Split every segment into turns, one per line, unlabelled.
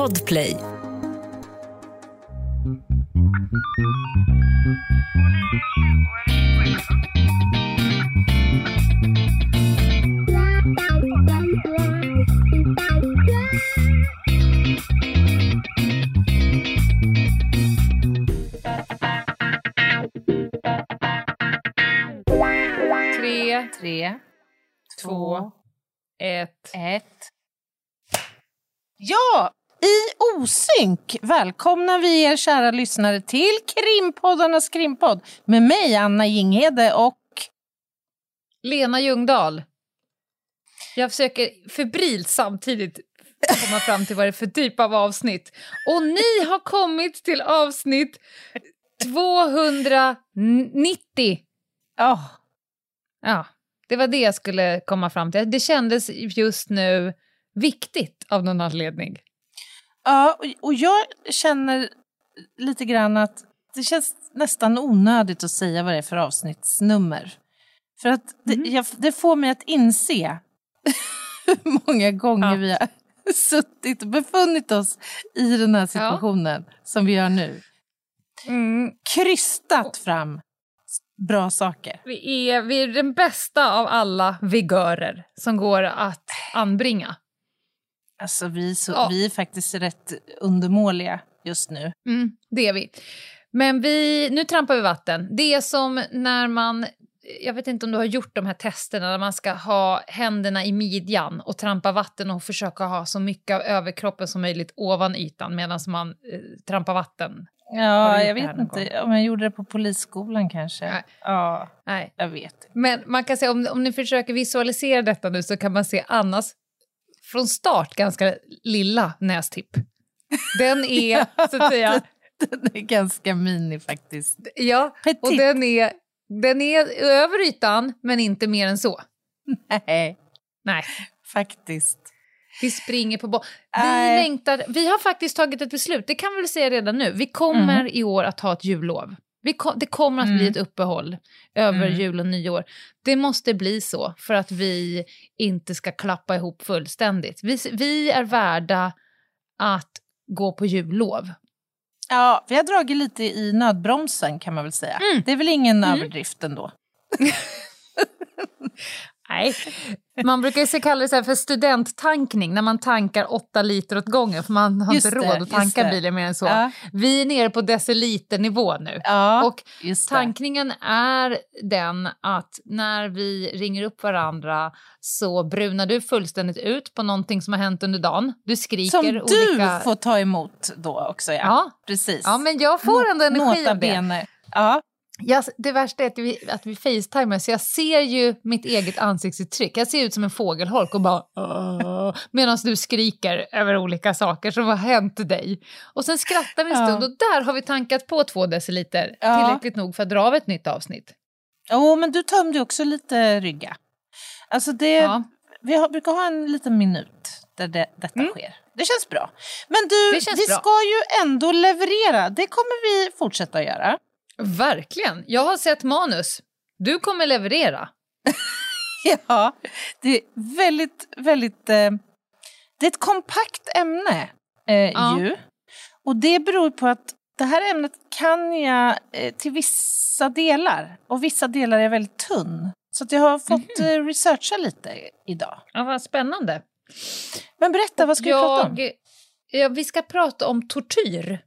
Podplay.
Osynk välkomnar vi er kära lyssnare till Krimpoddarnas krimpodd med mig Anna Jinghede och
Lena Ljungdahl. Jag försöker febrilt samtidigt komma fram till vad det är för typ av avsnitt. Och ni har kommit till avsnitt 290.
oh,
Ja, det var det jag skulle komma fram till. Det kändes just nu viktigt av någon anledning.
Ja, och, och jag känner lite grann att det känns nästan onödigt att säga vad det är för avsnittsnummer. För att det, jag, det får mig att inse hur många gånger
Ja.
vi har suttit och befunnit oss i den här situationen som vi gör nu.
Mm,
krystat fram bra saker.
vi, är, vi är den bästa av alla vigörer som går att anbringa.
Alltså vi, så,
Ja.
vi är faktiskt rätt undermåliga just nu.
Mm, det är vi. Men vi, nu trampar vi vatten. Det är som när man, jag vet inte om du har gjort de här testerna, där man ska ha händerna i midjan och trampa vatten och försöka ha så mycket av överkroppen som möjligt ovan ytan medan man eh, trampar vatten.
Ja, jag vet inte om jag gjorde det på polisskolan kanske.
Nej.
Ja,
Nej.
jag vet.
Men man kan säga, om, om ni försöker visualisera detta nu så kan man se Annas från start ganska lilla nästipp. Den är, så att säga,
Den är ganska mini faktiskt.
ja,
Petit.
och den är, den är över ytan men inte mer än så.
Nej,
Nej,
faktiskt.
vi springer på bo- Vi längtar, vi har faktiskt tagit ett beslut, det kan vi väl säga redan nu. Vi kommer
Mm.
i år att ha ett jullov. Vi ko- det kommer att bli
Mm.
ett uppehåll över
Mm.
jul och nyår. Det måste bli så för att vi inte ska klappa ihop fullständigt. Vi, vi är värda att gå på jullov.
Ja, vi har dragit lite i nödbromsen kan man väl säga.
Mm.
Det är väl ingen överdrift ändå.
Nej. Man brukar ju kalla det för studenttankning, när man tankar åtta liter åt gången för man har
Just
inte
det,
råd att tanka bilen mer än så.
Ja,
Vi är nere på deciliternivå nu.
ja
Och tankningen är den att när vi ringer upp varandra så brunar du fullständigt ut på någonting som har hänt under dagen. Du skriker
Som du
olika...
får ta emot då också. Ja,
Ja.
precis.
Ja, men jag får ändå energi av det.
Ja,
Jag, det värsta är att vi, att vi facetimar så jag ser ju mitt eget ansiktsuttryck. Jag ser ut som en fågelholk och bara "Åh", medan du skriker över olika saker som har hänt dig. Och sen skrattar vi en
Ja.
stund och där har vi tankat på två deciliter.
Ja.
Tillräckligt nog för att dra av ett nytt avsnitt.
Jo, men du tömde också lite rygga. Alltså det,
Ja.
vi har, brukar ha en liten minut där det, detta
Mm.
sker. Det känns bra. Men du, vi
bra.
ska ju ändå leverera. Det kommer vi fortsätta att göra.
Verkligen. Jag har sett manus. Du kommer leverera.
Ja, det är väldigt, väldigt... Eh, det är ett kompakt ämne eh,
Ja.
ju. Och det beror på att det här ämnet kan jag eh, till vissa delar. Och vissa delar är väldigt tunn. Så jag har fått
Mhm.
eh, researcha lite idag.
Ja, vad spännande.
Men berätta, vad ska vi prata om?
Jag, ja, vi ska prata om tortyr.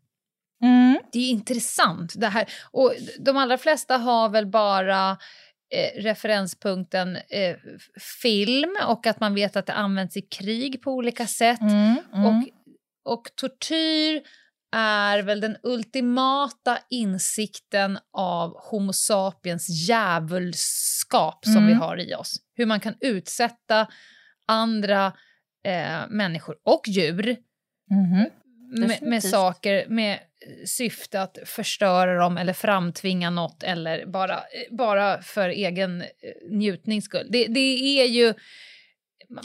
Mm.
Det är intressant det här. Och de allra flesta har väl bara eh, referenspunkten eh, film och att man vet att det används i krig på olika sätt.
Mm. Mm.
Och, och tortyr är väl den ultimata insikten av Homo sapiens djävulskap som
Mm.
vi har i oss. Hur man kan utsätta andra eh, människor och djur
Mhm.
med, med saker med syfte att förstöra dem eller framtvinga något eller bara, bara för egen eh, njutnings skull. Det, det är ju...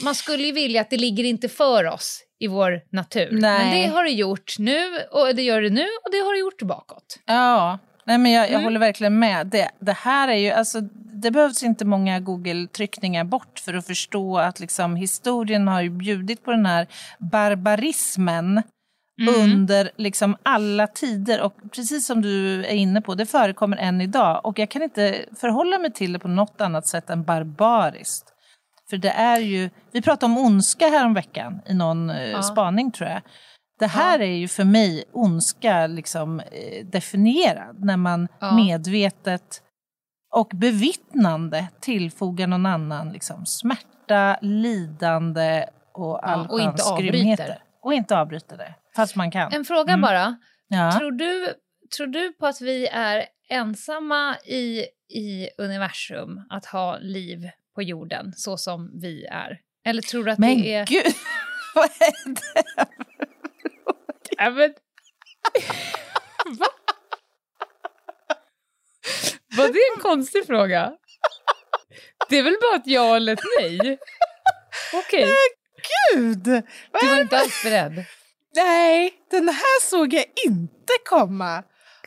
Man skulle ju vilja att det ligger inte för oss i vår natur. Men
Nej.
det har det gjort nu och det gör det nu och det har det gjort bakåt.
Ja, nej men jag, jag
Mm.
håller verkligen med. Det, det här är ju, alltså, det behövs inte många Google-tryckningar bort för att förstå att liksom, historien har ju bjudit på den här barbarismen mm. under liksom alla tider. Och precis som du är inne på, det förekommer än idag. Och jag kan inte förhålla mig till det på något annat sätt än barbariskt. För det är ju, vi pratade om ondska häromveckan i någon eh, ja. spaning tror jag. Det här ja. är ju för mig ondska liksom, eh, definierad när man ja. medvetet och bevittnande tillfogar någon annan liksom, smärta, lidande och allsköns ja, och inte avbryter. Och inte avbryter det, fast man kan.
En fråga mm. bara. Ja. Tror, du, tror du på att vi är ensamma i, i universum att ha liv på jorden så som vi är? Eller tror du att
Men
det är...
gud, vad är det?
Ja, men... Va? Var det en konstig fråga? Det är väl bara ett ja eller ett nej? Okej. Okay.
Gud!
Du var inte alls beredd?
Nej, den här såg jag inte komma.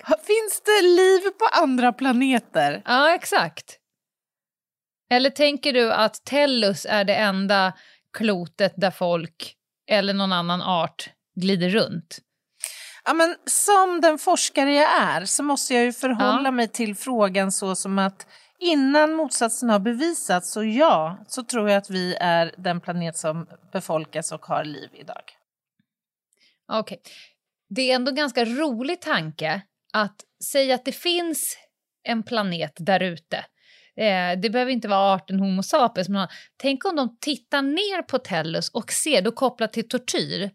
Finns det liv på andra planeter?
Ja, exakt. Eller tänker du att Tellus är det enda klotet där folk eller någon annan art glider runt?
Ja, men som den forskare jag är så måste jag ju förhålla ja. mig till frågan så som att innan motsatsen har bevisats, så ja, så tror jag att vi är den planet som befolkas och har liv idag.
Okej. Okay. Det är ändå en ganska rolig tanke att säga att det finns en planet där ute. Eh, det behöver inte vara arten Homo sapiens, men tänk om de tittar ner på Tellus och ser, då kopplat till tortyr,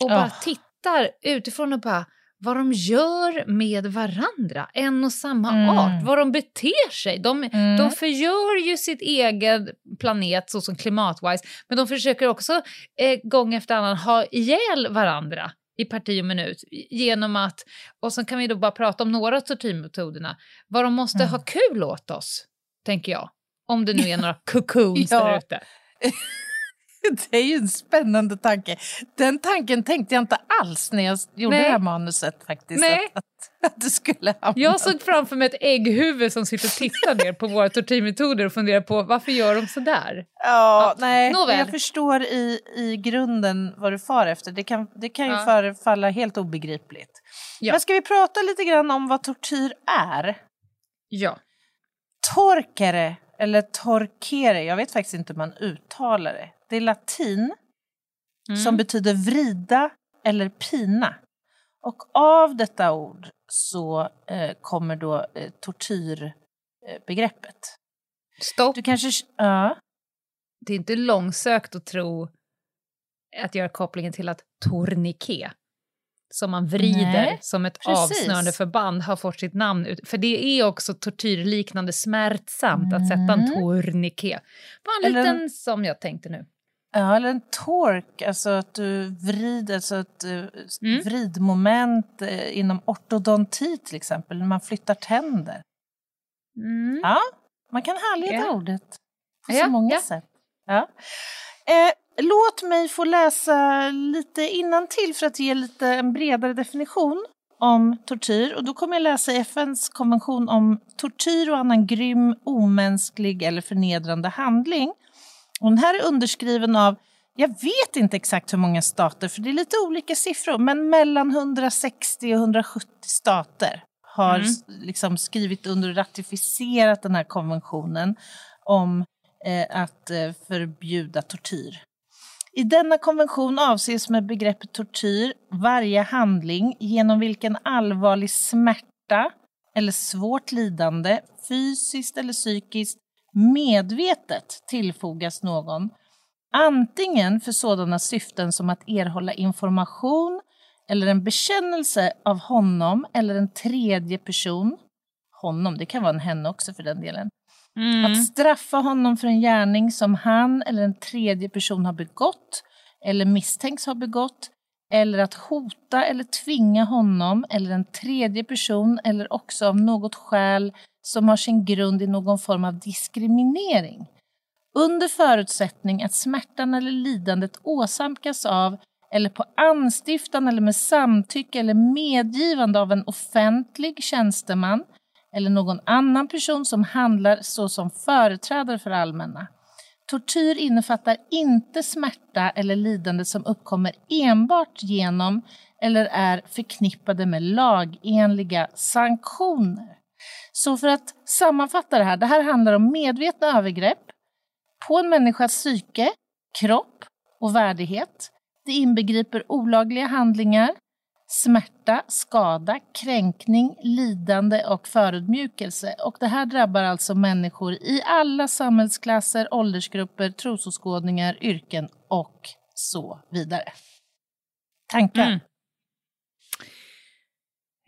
och bara oh. tittar utifrån och bara vad de gör med varandra, en och samma mm. art, vad de beter sig. De, mm. de förgör ju sitt egen planet så som klimatwise, men de försöker också eh, gång efter annan ha ihjäl varandra i parti och minut genom att, och så kan vi då bara prata om några av tortyrmetoderna, vad de måste mm. ha kul åt oss, tänker jag. Om det nu är några cocoons ja. där ute.
Det är ju en spännande tanke. Den tanken tänkte jag inte alls när jag gjorde Nej. det här manuset. faktiskt.
Nej.
Att, att, du skulle hamna.
Jag såg framför mig ett ägghuvud som sitter och tittar ner på våra tortyrmetoder och funderar på varför gör de så där?
Ja, ja. nej, Nåväl. jag förstår i, i grunden vad du far efter. Det kan, det kan ju ja. förefalla helt obegripligt. Ja. Men ska vi prata lite grann om vad tortyr är?
Ja.
Torkere, eller torkere, jag vet faktiskt inte hur man uttalar det. Det är latin mm. som betyder vrida eller pina. Och av detta ord så eh, kommer då eh, tortyrbegreppet.
Stopp.
Du kanske... Ja.
Det är inte långsökt att tro att göra kopplingen till att tourniquet som man vrider Nej, som ett precis. avsnörande förband har fått sitt namn ut. För det är också tortyrliknande smärtsamt mm. att sätta en mm. tourniquet. Bara en Eller... liten som jag tänkte nu.
Ja, eller en tork, alltså att du vrider, alltså ett mm. vridmoment eh, inom ortodonti till exempel, när man flyttar tänder. Mm. Ja, man kan härleda ja. ordet på så många ja. sätt. Ja. Eh, låt mig få läsa lite till för att ge lite en bredare definition om tortyr. Och då kommer jag läsa FNs konvention om tortyr och annan grym, omänsklig eller förnedrande handling och den här är underskriven av, jag vet inte exakt hur många stater, för det är lite olika siffror, men mellan 160 och 170 stater har mm. liksom skrivit under och ratificerat den här konventionen om eh, att eh, förbjuda tortyr. I denna konvention avses med begreppet tortyr varje handling genom vilken allvarlig smärta eller svårt lidande, fysiskt eller psykiskt, medvetet tillfogas någon, antingen för sådana syften som att erhålla information eller en bekännelse av honom eller en tredje person, honom, det kan vara en henne också för den delen, mm. att straffa honom för en gärning som han eller en tredje person har begått eller misstänks ha begått, eller att hota eller tvinga honom eller en tredje person eller också av något skäl som har sin grund i någon form av diskriminering. Under förutsättning att smärtan eller lidandet åsamkas av eller på anstiftan eller med samtycke eller medgivande av en offentlig tjänsteman eller någon annan person som handlar såsom företrädare för allmänna. Tortyr innefattar inte smärta eller lidande som uppkommer enbart genom eller är förknippade med lagenliga sanktioner. Så för att sammanfatta det här, det här handlar om medvetna övergrepp på en människas psyke, kropp och värdighet. Det inbegriper olagliga handlingar, smärta, skada, kränkning, lidande och förödmjukelse. Och det här drabbar alltså människor i alla samhällsklasser, åldersgrupper, trosåskådningar, yrken och så vidare. Tankar? Mm.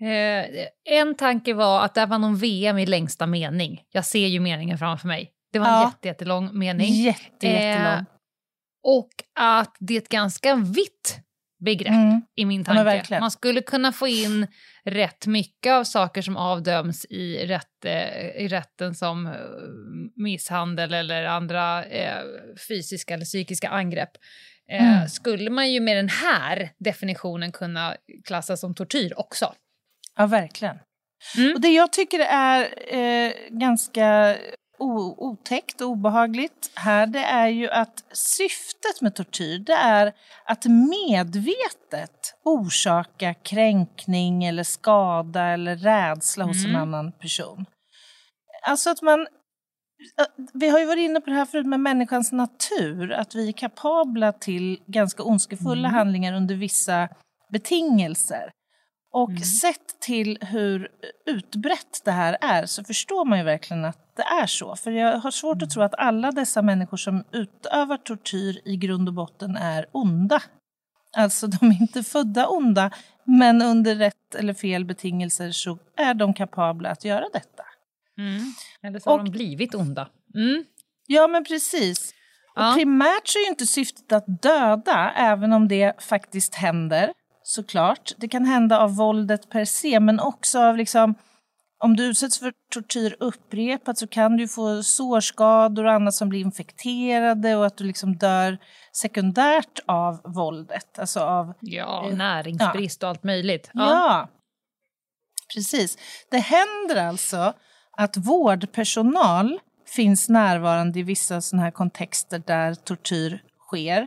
Eh, en tanke var att det var någon VM i längsta mening. Jag ser ju meningen framför mig. Det var en ja. jättelång mening.
Jätte, jättelång. Eh,
och att det är ett ganska vitt begrepp mm. i min tanke. Ja, Man skulle kunna få in rätt mycket av saker som avdöms i, rätt, eh, i rätten som eh, misshandel eller andra eh, fysiska eller psykiska angrepp. Eh, mm. Skulle man ju med den här definitionen kunna klassa som tortyr också.
Ja, verkligen. Mm. Och det jag tycker är eh, ganska otäckt och obehagligt här det är ju att syftet med tortyr det är att medvetet orsaka kränkning eller skada eller rädsla hos mm. en annan person. Alltså att man... Vi har ju varit inne på det här förut med människans natur, att vi är kapabla till ganska ondskefulla mm. handlingar under vissa betingelser. Och mm. sett till hur utbrett det här är så förstår man ju verkligen att det är så. För jag har svårt att mm. tro att alla dessa människor som utövar tortyr i grund och botten är onda. Alltså de är inte födda onda, men under rätt eller fel betingelser så är de kapabla att göra detta.
Mm. Eller så har och, de blivit onda. Mm.
Ja, men precis. Ja. Och primärt så är ju inte syftet att döda, även om det faktiskt händer såklart. Det kan hända av våldet per se, men också av liksom om du utsätts för tortyr upprepat så kan du få sårskador och annat som blir infekterade och att du liksom dör sekundärt av våldet. Alltså av,
ja, eh, näringsbrist ja. och allt möjligt.
Ja. ja, precis. Det händer alltså att vårdpersonal finns närvarande i vissa sådana här kontexter där tortyr sker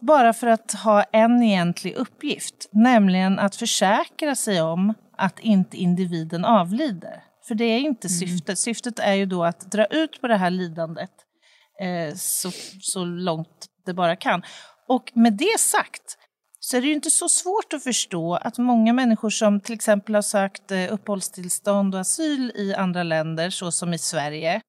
bara för att ha en egentlig uppgift, nämligen att försäkra sig om att inte individen avlider. För det är inte mm. syftet. Syftet är ju då att dra ut på det här lidandet eh, så, så långt det bara kan. Och med det sagt så är det ju inte så svårt att förstå att många människor som till exempel har sökt eh, uppehållstillstånd och asyl i andra länder, så som i Sverige,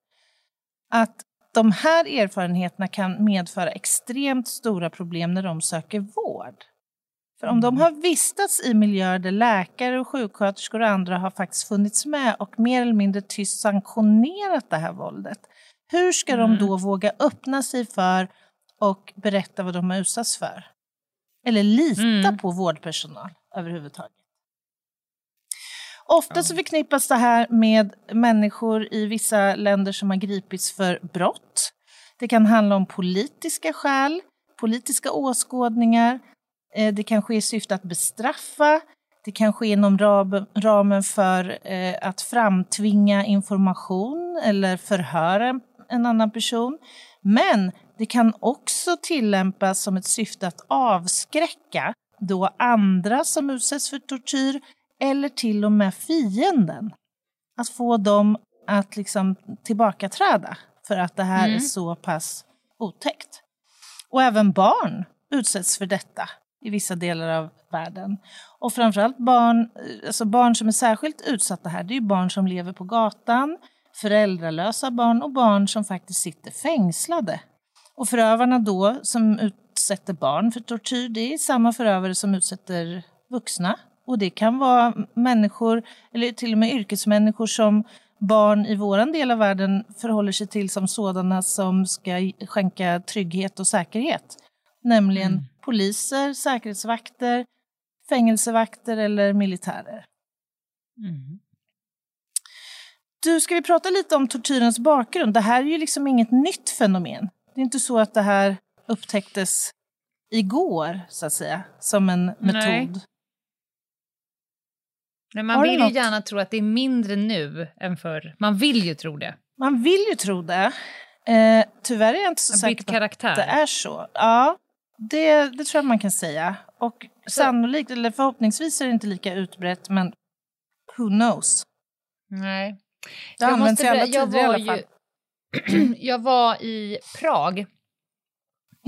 att de här erfarenheterna kan medföra extremt stora problem när de söker vård. För om de mm. har vistats i miljöer där läkare och sjuksköterskor och andra har faktiskt funnits med och mer eller mindre tyst sanktionerat det här våldet, hur ska mm. de då våga öppna sig för och berätta vad de har utsatts för? Eller lita mm. på vårdpersonal överhuvudtaget? Ofta så förknippas det här med människor i vissa länder som har gripits för brott. Det kan handla om politiska skäl, politiska åskådningar. Eh, det kan ske i syfte att bestraffa. Det kan ske inom ramen för eh, att framtvinga information eller förhöra en annan person. Men det kan också tillämpas som ett syfte att avskräcka då andra som utsätts för tortyr eller till och med fienden. Att få dem att liksom tillbakaträda för att det här mm. är så pass otäckt. Och även barn utsätts för detta i vissa delar av världen. Och framförallt barn, alltså barn som är särskilt utsatta här, det är barn som lever på gatan, föräldralösa barn och barn som faktiskt sitter fängslade. Och förövarna då som utsätter barn för tortyr, det är samma förövare som utsätter vuxna och det kan vara människor, eller till och med yrkesmänniskor som barn i vår del av världen förhåller sig till som sådana som ska skänka trygghet och säkerhet. Nämligen mm. poliser, säkerhetsvakter, fängelsevakter eller militärer. Mm. Du, ska vi prata lite om tortyrens bakgrund? Det här är ju liksom inget nytt fenomen. Det är inte så att det här upptäcktes igår, så att säga, som en metod. Nej.
Men man vill ju gärna tro att det är mindre nu än förr. Man vill ju tro det.
Man vill ju tro det. Eh, tyvärr är jag inte så
Har
säker på
karaktär.
att det är så. Ja, det, det tror jag man kan säga. Och sannolikt, eller förhoppningsvis är det inte lika utbrett, men who knows?
Nej.
Det
Jag
används i alla
ber- jag
tider i alla
var
fall.
ju- jag var i Prag.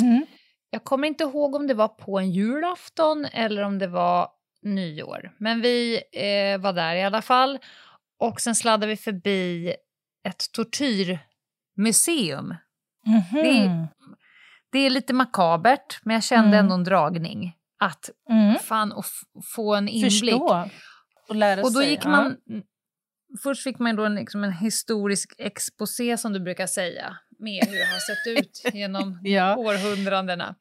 Mm.
Jag kommer inte ihåg om det var på en julafton eller om det var nyår. Men vi eh, var där i alla fall. Och sen sladdade vi förbi ett tortyrmuseum.
Mhm.
Det- Det är lite makabert, men jag kände
Mm.
ändå en dragning. Att
Mm.
fan, och få en inblick.
Förstå och lära
Och då
sig.
gick
ja.
man... Först fick man då en, liksom en historisk exposé, som du brukar säga, med hur det har sett ut genom
Ja.
århundradena.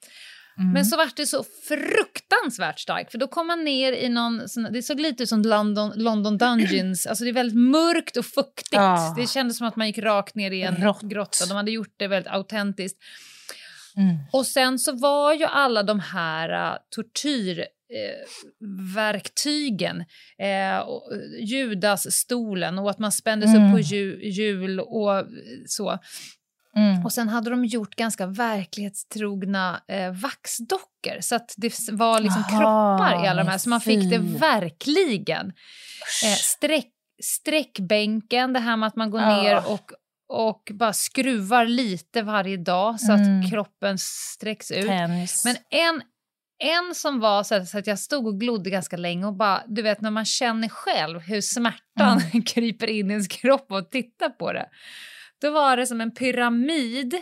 Mm.
Men så var det så fruktansvärt starkt, för då kom man ner i någon... sån- Det såg lite ut som London, London Dungeons. Alltså det är väldigt mörkt och fuktigt.
Ja.
Det kändes som att man gick rakt ner i en
Rått.
grotta. De hade gjort det väldigt autentiskt.
Mm.
Och sen så var ju alla de här uh, tortyrverktygen, eh, och, eh, Judasstolen och att man spändes
Mm.
upp på ju, hjul och så.
Mm.
Och sen hade de gjort ganska verklighetstrogna eh, vaxdockor så att det var liksom
Aha,
kroppar i alla de här, så man fick det verkligen. Eh, sträck, sträckbänken, det här med att man går
Ah.
ner och, och bara skruvar lite varje dag så
Mm.
att kroppen sträcks ut.
Tennis.
Men en, en som var så att, så att jag stod och glodde ganska länge och bara, du vet när man känner själv hur smärtan
Mm.
kryper in i ens kropp och tittar på det. Då var det som en pyramid eh,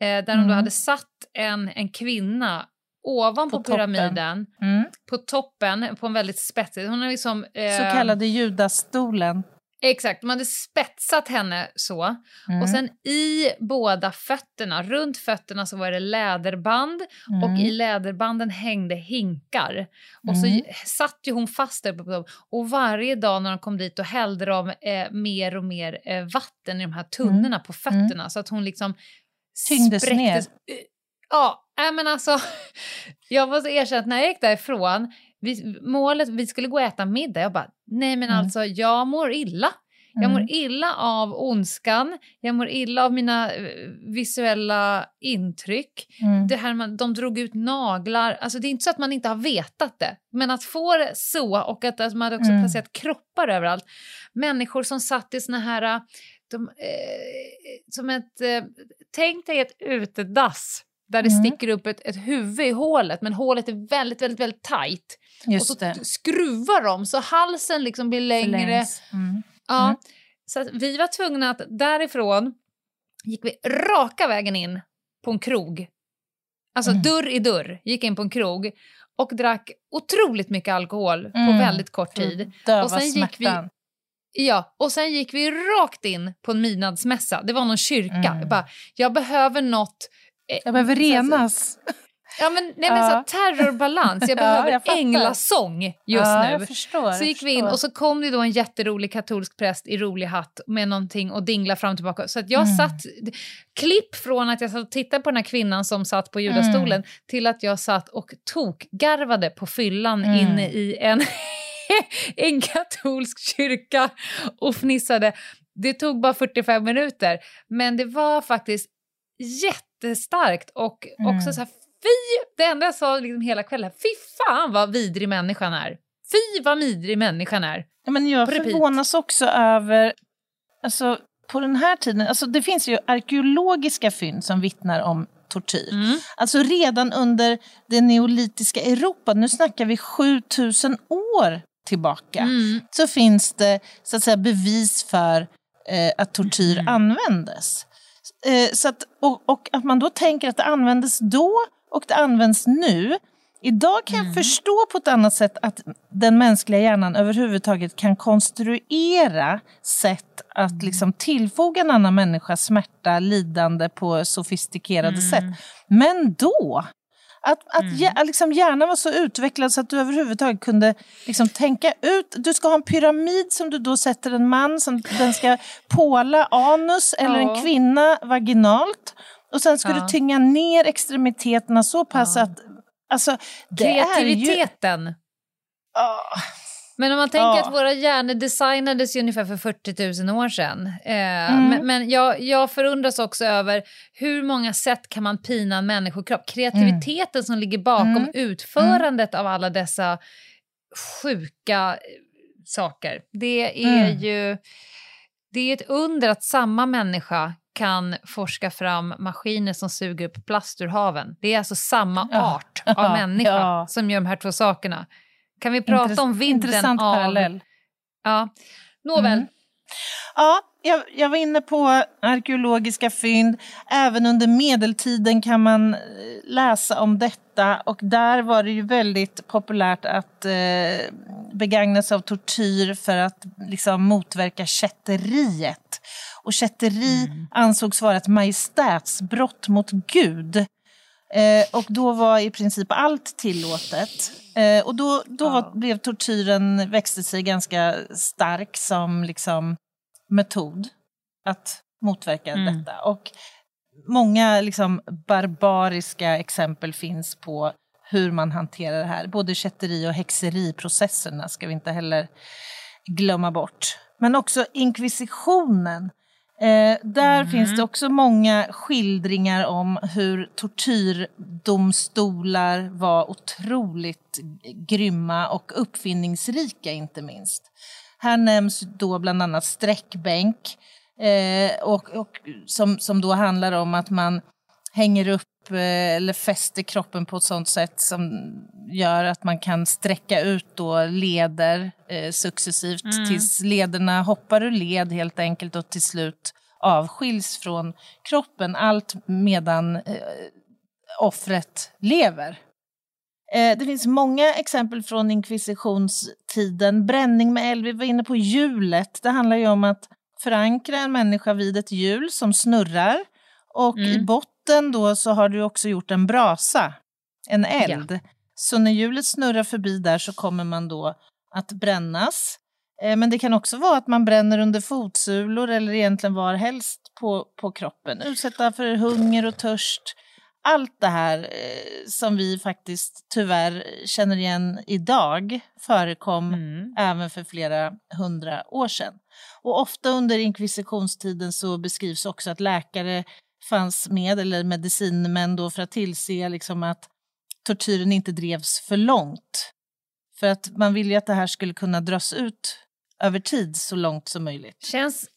där de då
Mm.
hade satt en, en kvinna ovanpå
På
pyramiden,
mm.
på toppen, på en väldigt spetsig... Hon har liksom... eh,
Så kallade judasstolen.
Exakt, de hade spetsat henne så.
Mm.
Och sen i båda fötterna, runt fötterna så var det läderband
Mm.
och i läderbanden hängde hinkar. Och så
Mm.
satt ju hon fast där på dem. Och varje dag när de kom dit då hällde de eh, mer och mer eh, vatten i de här tunnorna på fötterna så att hon liksom
Mm. Tyngdes
spräcktes-
ner.
Ja, nej men alltså. jag måste erkänna att när jag gick därifrån, vi, målet, vi skulle gå och äta middag, jag bara, nej men
Mm.
alltså jag mår illa. Jag mår
Mm.
illa av ondskan, jag mår illa av mina eh, visuella intryck.
Mm.
Det här med, de drog ut naglar, alltså det är inte så att man inte har vetat det. Men att få det så och att, att man hade också
Mm.
placerat kroppar överallt. Människor som satt i såna här, eh, de, eh, som ett, eh, tänk dig ett utedass där det
Mm.
sticker upp ett, ett huvud i hålet men hålet är väldigt, väldigt, väldigt tajt. Och
Just
så
det.
skruvar de så halsen liksom blir längre.
Mm.
Ja,
Mm.
så vi var tvungna att därifrån gick vi raka vägen in på en krog. Alltså
Mm.
dörr i dörr, gick in på en krog och drack otroligt mycket alkohol på
Mm.
väldigt kort tid.
Döva
Och sen gick vi-. Ja, och sen gick vi rakt in på en midnattsmässa. Det var någon kyrka.
Mm.
Jag, bara, jag behöver något... eh,
Jag behöver renas.
Ja, men, nej, men
Ja.
så terrorbalans. Jag
Ja,
behöver
jag fattar.
änglasång just
ja,
nu.
Förstår,
Så gick vi in och så kom det då en jätterolig katolsk präst i rolig hatt med någonting och dingla fram och tillbaka. Så att jag
Mm.
satt, klipp från att jag satt och tittade på den här kvinnan som satt på judastolen
Mm.
till att jag satt och tokgarvade på fyllan
Mm.
inne i en, en katolsk kyrka och fnissade. Det tog bara 45 minuter, men det var faktiskt jättestarkt och
Mm.
också så här, fy, det enda jag sa liksom hela kvällen, fy fan vad vidrig människan är. Fy vad vidrig människan är.
Ja, men jag förvånas också över, alltså på den här tiden, alltså det finns ju arkeologiska fynd som vittnar om tortyr.
Mm.
Alltså redan under det neolitiska Europa, nu snackar vi 7000 år tillbaka,
Mm.
så finns det så att säga, bevis för eh, att tortyr
Mm.
användes. Eh, så att, och, och att man då tänker att det användes då och det används nu. Idag kan
Mm.
jag förstå på ett annat sätt att den mänskliga hjärnan överhuvudtaget kan konstruera sätt
Mm.
att liksom tillfoga en annan människa smärta, lidande på sofistikerade
Mm.
sätt. Men då, att, att
Mm.
liksom hjärnan var så utvecklad så att du överhuvudtaget kunde liksom tänka ut, du ska ha en pyramid som du då sätter en man, som den ska påla anus eller
Ja.
en kvinna vaginalt. Och sen ska
Ja.
du tynga ner extremiteterna så pass
Ja.
att Alltså, är ju...
Kreativiteten. Men om man tänker ja. att våra hjärnor designades ungefär för 40 000 år sedan. Eh, mm. Men, men jag, jag förundras också över hur många sätt kan man pina en människokropp? Kreativiteten mm. som ligger bakom mm. utförandet av alla dessa sjuka eh, saker. Det är mm. ju det är ett under att samma människa kan forska fram maskiner som suger upp plast ur haven. Det är alltså samma art ja. av människa ja. som gör de här två sakerna. Kan vi prata Intress om vintern
Intressant
av...
parallell.
Ja. Nåväl. Mm.
Ja, jag, jag, var inne på arkeologiska fynd. Även under medeltiden kan man eh, läsa om detta och där var det ju väldigt populärt att eh, begagna sig av tortyr för att liksom, motverka kätteriet. Och kätteri mm. ansågs vara ett majestätsbrott mot Gud. Eh, och då var i princip allt tillåtet. Eh, och då, då ja. blev tortyren, växte sig ganska stark som liksom metod att motverka mm. detta. Och många liksom barbariska exempel finns på hur man hanterar det här. Både kätteri och häxeriprocesserna ska vi inte heller glömma bort. Men också inkvisitionen. Eh, där mm. finns det också många skildringar om hur tortyrdomstolar var otroligt grymma och uppfinningsrika inte minst. Här nämns då bland annat sträckbänk eh, och, och som, som då handlar om att man hänger upp eller fäster kroppen på ett sånt sätt som gör att man kan sträcka ut då leder eh, successivt mm. tills lederna hoppar ur led helt enkelt och till slut avskiljs från kroppen. Allt medan eh, offret lever. Eh, det finns många exempel från inkvisitionstiden. Bränning med eld, vi var inne på hjulet. Det handlar ju om att förankra en människa vid ett hjul som snurrar. Och mm. i botten då så har du också gjort en brasa, en eld. Ja. Så när hjulet snurrar förbi där så kommer man då att brännas. Eh, men det kan också vara att man bränner under fotsulor eller egentligen var helst på, på kroppen. Utsätta för hunger och törst allt det här eh, som vi faktiskt tyvärr känner igen idag förekom mm. även för flera hundra år sedan. Och ofta under inkvisitionstiden så beskrivs också att läkare fanns med, eller medicinmän då, för att tillse liksom att tortyren inte drevs för långt. För att man vill ju att det här skulle kunna dras ut över tid så långt som möjligt.
Känns,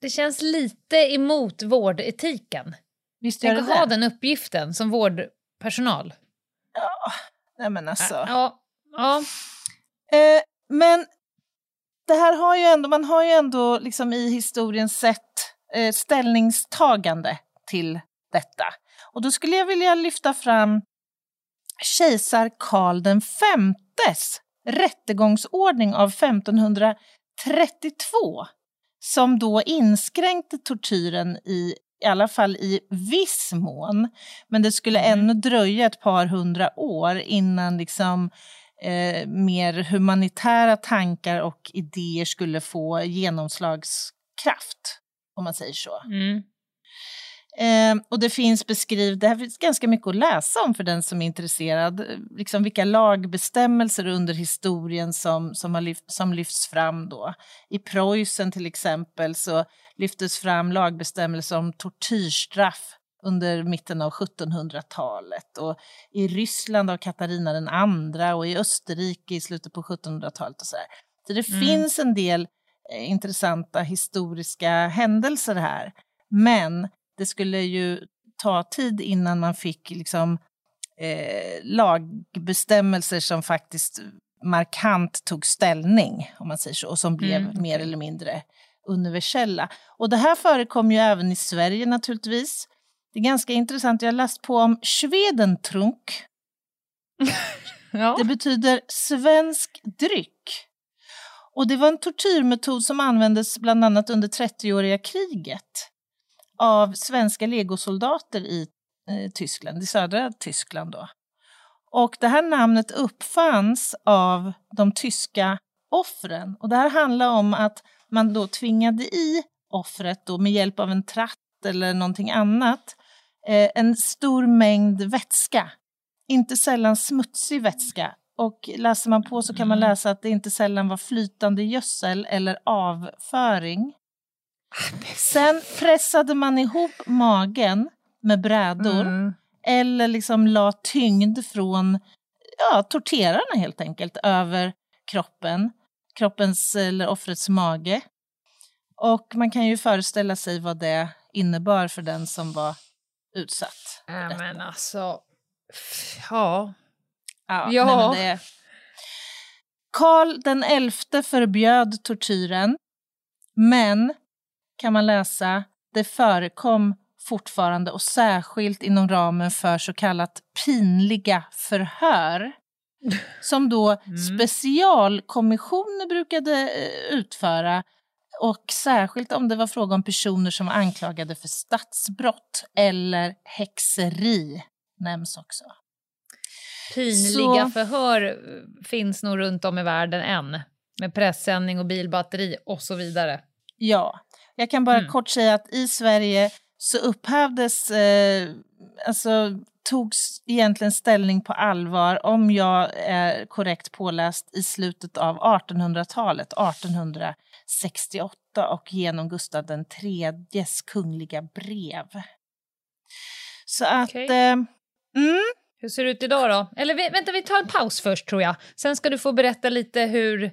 det känns lite emot vårdetiken.
Visst
Tänk att ha den uppgiften som vårdpersonal.
Ja, nej men alltså.
Ja, ja.
Eh, men det här har ju ändå, man har ju ändå liksom i historien sett eh, ställningstagande till detta. Och då skulle jag vilja lyfta fram kejsar Karl den femtes rättegångsordning av 1532 som då inskränkte tortyren i i alla fall i viss mån. Men det skulle mm. ännu dröja ett par hundra år innan liksom, eh, mer humanitära tankar och idéer skulle få genomslagskraft, om man säger så. Mm. Eh, och det finns beskrivet, det här finns ganska mycket att läsa om för den som är intresserad, liksom vilka lagbestämmelser under historien som, som, har lyft, som lyfts fram då. I Preussen till exempel så lyftes fram lagbestämmelser om tortyrstraff under mitten av 1700-talet och i Ryssland av Katarina den andra och i Österrike i slutet på 1700-talet och så där. Så det mm. finns en del eh, intressanta historiska händelser här. Men det skulle ju ta tid innan man fick liksom, eh, lagbestämmelser som faktiskt markant tog ställning, om man säger så, och som blev mm. mer eller mindre universella. Och det här förekommer ju även i Sverige naturligtvis. Det är ganska intressant, jag har läst på om Schwedentrunk. ja. Det betyder svensk dryck. Och det var en tortyrmetod som användes bland annat under 30-åriga kriget av svenska legosoldater i eh, Tyskland, i södra Tyskland då. Och det här namnet uppfanns av de tyska offren. Och det här handlar om att man då tvingade i offret då med hjälp av en tratt eller någonting annat eh, en stor mängd vätska. Inte sällan smutsig vätska och läser man på så kan man mm. läsa att det inte sällan var flytande gödsel eller avföring. Sen pressade man ihop magen med brädor mm. eller liksom la tyngd från ja, torterarna helt enkelt över kroppen, kroppens eller offrets mage. Och man kan ju föreställa sig vad det innebar för den som var utsatt.
Ja, men alltså, ja.
Ja. ja. Nej, det... Karl den elfte förbjöd tortyren, men kan man läsa, det förekom fortfarande och särskilt inom ramen för så kallat pinliga förhör som då mm. specialkommissioner brukade eh, utföra och särskilt om det var fråga om personer som var anklagade för statsbrott eller häxeri nämns också.
Pinliga Så... förhör eh, finns nog runt om i världen än med pressändning och bilbatteri och så vidare.
Ja, jag kan bara mm. kort säga att i Sverige så upphävdes, eh, alltså togs egentligen ställning på allvar, om jag är korrekt påläst, i slutet av 1800-talet, 1868 och genom Gustav IIIs kungliga brev. Så att... Okay. Eh, mm.
Hur ser det ut idag då? Eller vänta, vi tar en paus först tror jag. Sen ska du få berätta lite hur,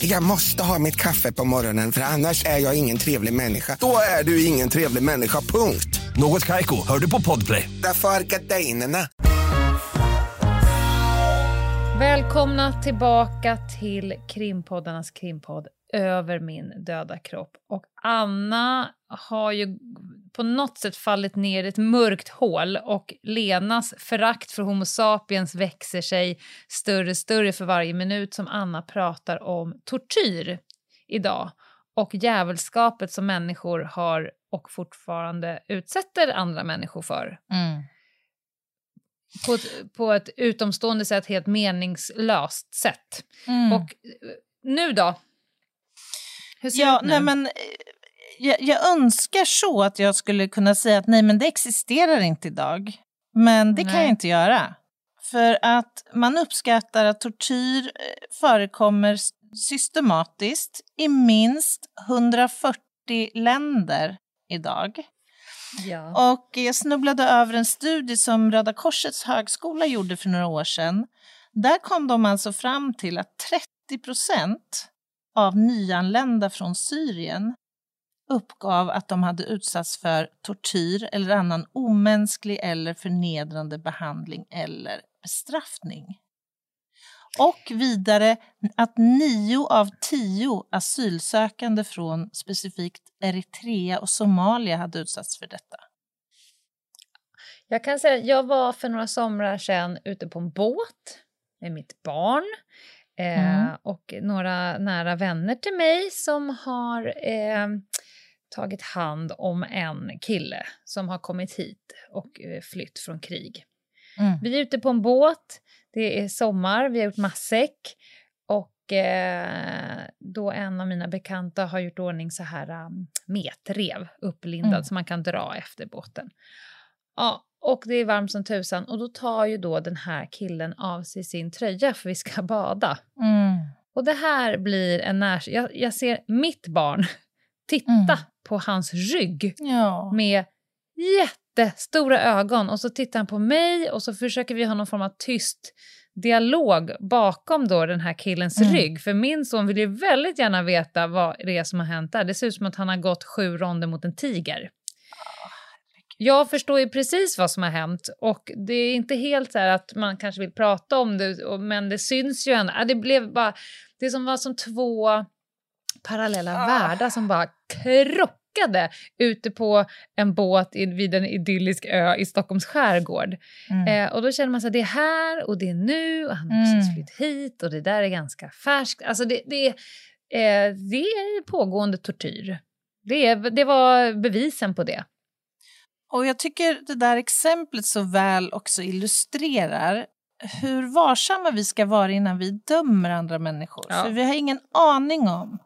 Jag måste ha mitt kaffe på morgonen för annars är jag ingen trevlig människa. Då är du ingen trevlig människa, punkt.
Något kajko, hör du på podplay.
Därför är gardinerna.
Välkomna tillbaka till krimpoddarnas krimpodd Över min döda kropp. Och Anna har ju på något sätt fallit ner i ett mörkt hål och Lenas förakt för Homo sapiens växer sig större och större för varje minut som Anna pratar om tortyr idag och djävulskapet som människor har och fortfarande utsätter andra människor för. Mm. På, ett, på ett utomstående sätt, helt meningslöst sätt. Mm. Och eh, nu då?
Hur ja, nu? Nej, men, jag, jag, önskar så att jag skulle kunna säga att nej, men det existerar inte idag. Men det nej. kan jag inte göra. För att man uppskattar att tortyr eh, förekommer systematiskt i minst 140 länder idag. Ja. Och jag snubblade över en studie som Röda Korsets högskola gjorde för några år sedan. Där kom de alltså fram till att 30 procent av nyanlända från Syrien uppgav att de hade utsatts för tortyr eller annan omänsklig eller förnedrande behandling eller bestraffning. Och vidare att nio av tio asylsökande från specifikt Eritrea och Somalia hade utsatts för detta.
Jag kan säga jag var för några somrar sedan ute på en båt med mitt barn eh, mm. och några nära vänner till mig som har eh, tagit hand om en kille som har kommit hit och eh, flytt från krig. Mm. Vi är ute på en båt, det är sommar, vi har gjort matsäck och eh, då en av mina bekanta har gjort ordning så här um, metrev upplindad mm. som man kan dra efter båten. Ja, och det är varmt som tusan och då tar ju då den här killen av sig sin tröja för vi ska bada. Mm. Och det här blir en när... Jag, jag ser mitt barn titta mm. på hans rygg ja. med jättestora ögon och så tittar han på mig och så försöker vi ha någon form av tyst dialog bakom då den här killens mm. rygg. För min son vill ju väldigt gärna veta vad det är som har hänt där. Det ser ut som att han har gått sju ronder mot en tiger. Jag förstår ju precis vad som har hänt och det är inte helt så att man kanske vill prata om det, men det syns ju ändå. Det blev bara, det som var som två parallella ah. världar som bara krockade ute på en båt vid en idyllisk ö i Stockholms skärgård. Mm. Eh, och då känner man sig det är här och det är nu och han har mm. precis flytt hit och det där är ganska färskt. Alltså det, det, Eh, det är pågående tortyr. Det, det var bevisen på det.
Och jag tycker det där exemplet så väl också illustrerar hur varsamma vi ska vara innan vi dömer andra människor.
Ja.
För vi har ingen aning om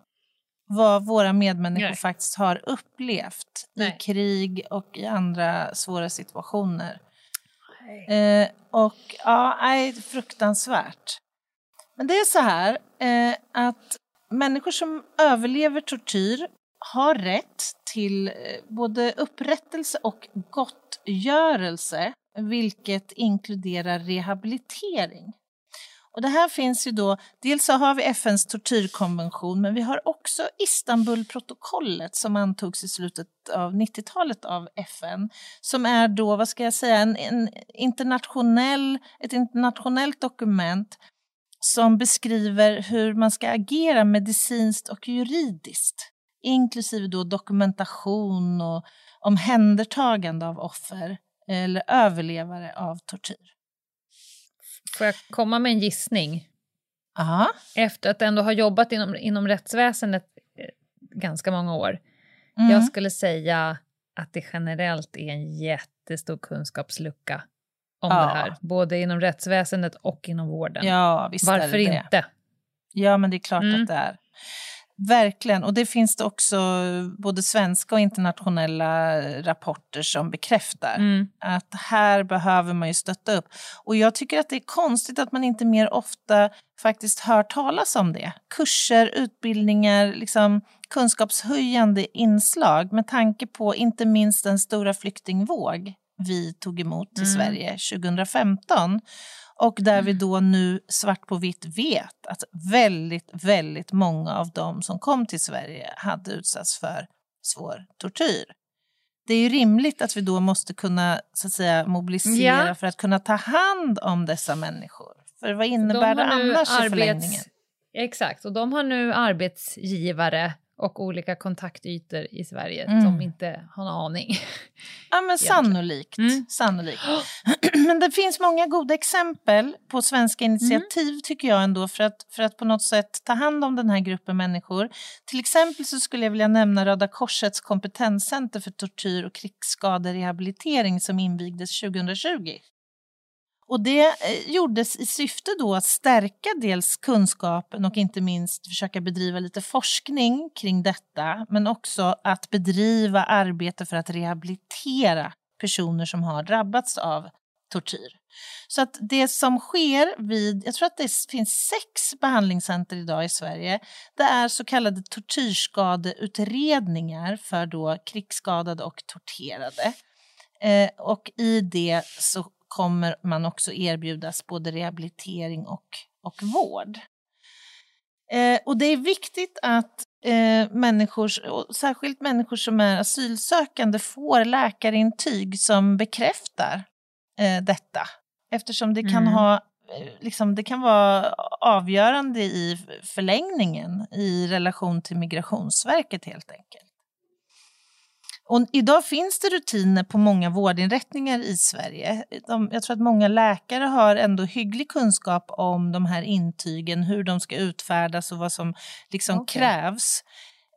vad våra medmänniskor
Nej.
faktiskt har upplevt
Nej.
i krig och i andra svåra situationer. Eh, och ja, nej, fruktansvärt. Men det är så här eh, att människor som överlever tortyr har rätt till eh, både upprättelse och gottgörelse, vilket inkluderar rehabilitering. Och det här finns ju då, dels så har vi FNs tortyrkonvention, men vi har också Istanbulprotokollet som antogs i slutet av 90-talet av FN, som är då, vad ska jag säga, en, en internationell, ett internationellt dokument som beskriver hur man ska agera medicinskt och juridiskt, inklusive då dokumentation och omhändertagande av offer eller överlevare av tortyr.
Får jag komma med en gissning?
Aha.
Efter att ändå ha jobbat inom, inom rättsväsendet eh, ganska många år.
Mm.
Jag skulle säga att det generellt är en jättestor kunskapslucka om
Ja.
det här. Både inom rättsväsendet och inom vården.
Ja,
Varför inte?
Ja, men det är klart
Mm.
att det är. Verkligen, och det finns det också både svenska och internationella rapporter som bekräftar.
Mm.
att här behöver man ju stötta upp. Och jag tycker att det är konstigt att man inte mer ofta faktiskt hör talas om det. Kurser, utbildningar, liksom kunskapshöjande inslag med tanke på inte minst den stora flyktingvåg vi tog emot till
Mm.
Sverige 2015 och där vi då nu svart på vitt vet att väldigt, väldigt många av dem som kom till Sverige hade utsatts för svår tortyr det är ju rimligt att vi då måste kunna så att säga, mobilisera
Ja.
för att kunna ta hand om dessa människor. För vad innebär det annars i
arbets-
förlängningen?
Exakt, och de har nu arbetsgivare och olika kontaktytor i Sverige
Mm.
som inte har en aning.
Ja, men sannolikt.
Mm.
sannolikt. Men det finns många goda exempel på svenska initiativ
Mm.
tycker jag ändå för att, för att på något sätt ta hand om den här gruppen människor. Till exempel så skulle jag vilja nämna Röda Korsets kompetenscenter för tortyr och krigsskaderehabilitering som invigdes 2020. Och det eh, gjordes i syfte då att stärka dels kunskapen och inte minst försöka bedriva lite forskning kring detta, men också att bedriva arbete för att rehabilitera personer som har drabbats av tortyr. Så att det som sker vid, jag tror att det finns sex behandlingscenter idag i Sverige, det är så kallade tortyrskadeutredningar för då krigsskadade och torterade. Eh, och i det så kommer man också erbjudas både rehabilitering och, och vård. Eh, och det är viktigt att eh, människor, särskilt människor som är asylsökande, får läkarintyg som bekräftar eh, detta. Eftersom det kan,
Mm.
ha, eh, liksom, det kan vara avgörande i förlängningen i relation till Migrationsverket helt enkelt. Och idag finns det rutiner på många vårdinrättningar i Sverige. De, jag tror att många läkare har ändå hygglig kunskap om de här intygen, hur de ska utfärdas och vad som liksom
Okej.
krävs.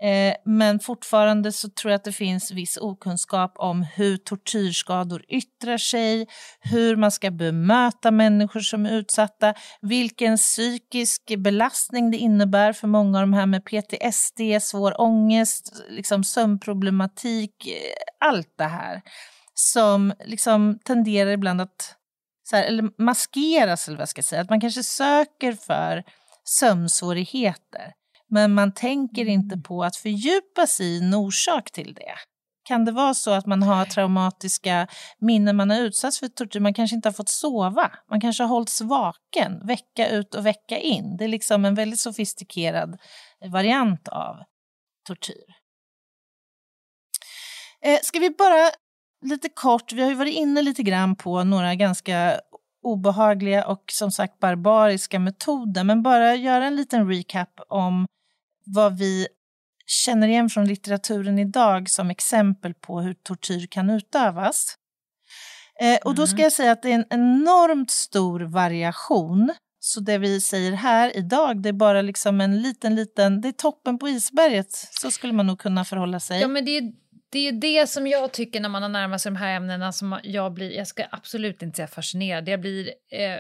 Eh, men fortfarande så tror jag att det finns viss okunskap om hur tortyrskador yttrar sig, hur man ska bemöta människor som är utsatta, vilken psykisk belastning det innebär för många av de här med PTSD, svår ångest, liksom sömnproblematik, eh, allt det här som liksom tenderar ibland att så här, eller maskeras, eller vad jag ska säga, att man kanske söker för sömnsvårigheter men man tänker inte på att fördjupa sig i en orsak till det. Kan det vara så att man har traumatiska minnen, man har utsatts för tortyr, man kanske inte har fått sova, man kanske har hållits vaken vecka ut och vecka in. Det är liksom en väldigt sofistikerad variant av tortyr. Eh, ska vi bara lite kort, vi har ju varit inne lite grann på några ganska obehagliga och som sagt barbariska metoder, men bara göra en liten recap om vad vi känner igen från litteraturen idag som exempel på hur tortyr kan utövas. Eh, och då ska jag säga att det är en enormt stor variation Så det vi säger här idag, det är bara liksom en liten, liten, det är toppen på isberget. Så skulle man nog kunna förhålla sig.
Ja, men det är, det är det som jag tycker när man har närmat sig de här ämnena som jag blir, jag ska absolut inte säga fascinerad, jag blir eh,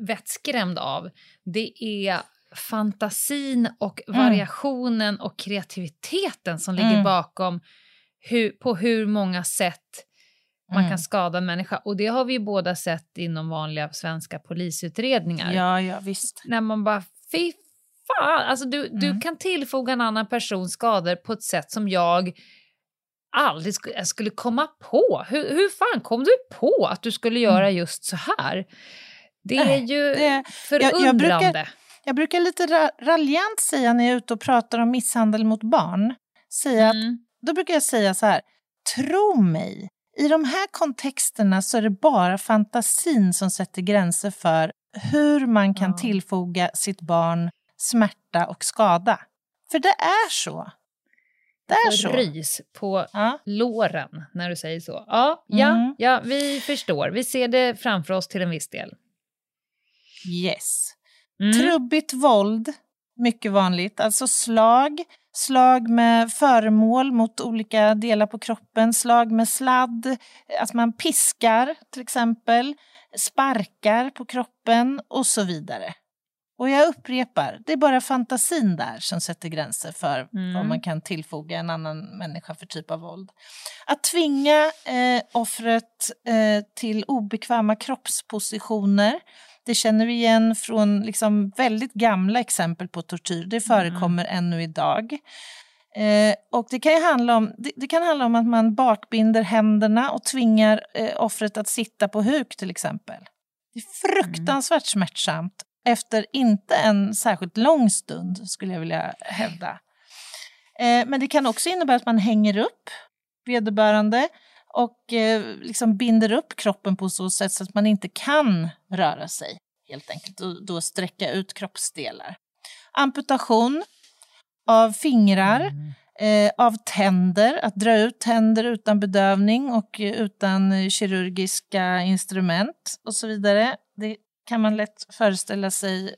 vettskrämd av. Det är fantasin och
Mm.
variationen och kreativiteten som ligger
Mm.
bakom hur, på hur många sätt man
Mm.
kan skada en människa. Och det har vi ju båda sett inom vanliga svenska polisutredningar.
Ja, ja, visst.
När man bara, fy fan, alltså du, du
Mm.
kan tillfoga en annan person skador på ett sätt som jag aldrig sk jag skulle komma på. Hur, hur fan kom du på att du skulle göra just så här? Det är ju
det- jag
förundrande.
brukar- Jag brukar lite ra raljant säga när jag är ute och pratar om misshandel mot barn, säga att,
Mm.
då brukar jag säga så här, tro mig, i de här kontexterna så är det bara fantasin som sätter gränser för hur man kan
Ja.
tillfoga sitt barn smärta och skada. För det är så. Det är
Får
så.
rys på
Ja.
låren när du säger så. Ja, ja,
Mm.
ja, vi förstår. Vi ser det framför oss till en viss del.
Yes.
Mm.
Trubbigt våld, mycket vanligt. Alltså slag, slag med föremål mot olika delar på kroppen, slag med sladd, att man piskar till exempel, sparkar på kroppen och så vidare. Och jag upprepar, det är bara fantasin där som sätter gränser för
Mm.
vad man kan tillfoga en annan människa för typ av våld. Att tvinga eh, offret eh, till obekväma kroppspositioner det känner vi igen från liksom väldigt gamla exempel på tortyr. Det förekommer ännu idag. Eh, och det, kan handla om, det, det kan handla om att man bakbinder händerna och tvingar eh, offret att sitta på huk till exempel. Det är fruktansvärt smärtsamt efter inte en särskilt lång stund skulle jag vilja hävda. Eh, men det kan också innebära att man hänger upp vederbörande och eh, liksom binder upp kroppen på så sätt så att man inte kan röra sig helt enkelt och då sträcka ut kroppsdelar. Amputation av fingrar, eh, av tänder, att dra ut tänder utan bedövning och utan kirurgiska instrument och så vidare. Det kan man lätt föreställa sig eh,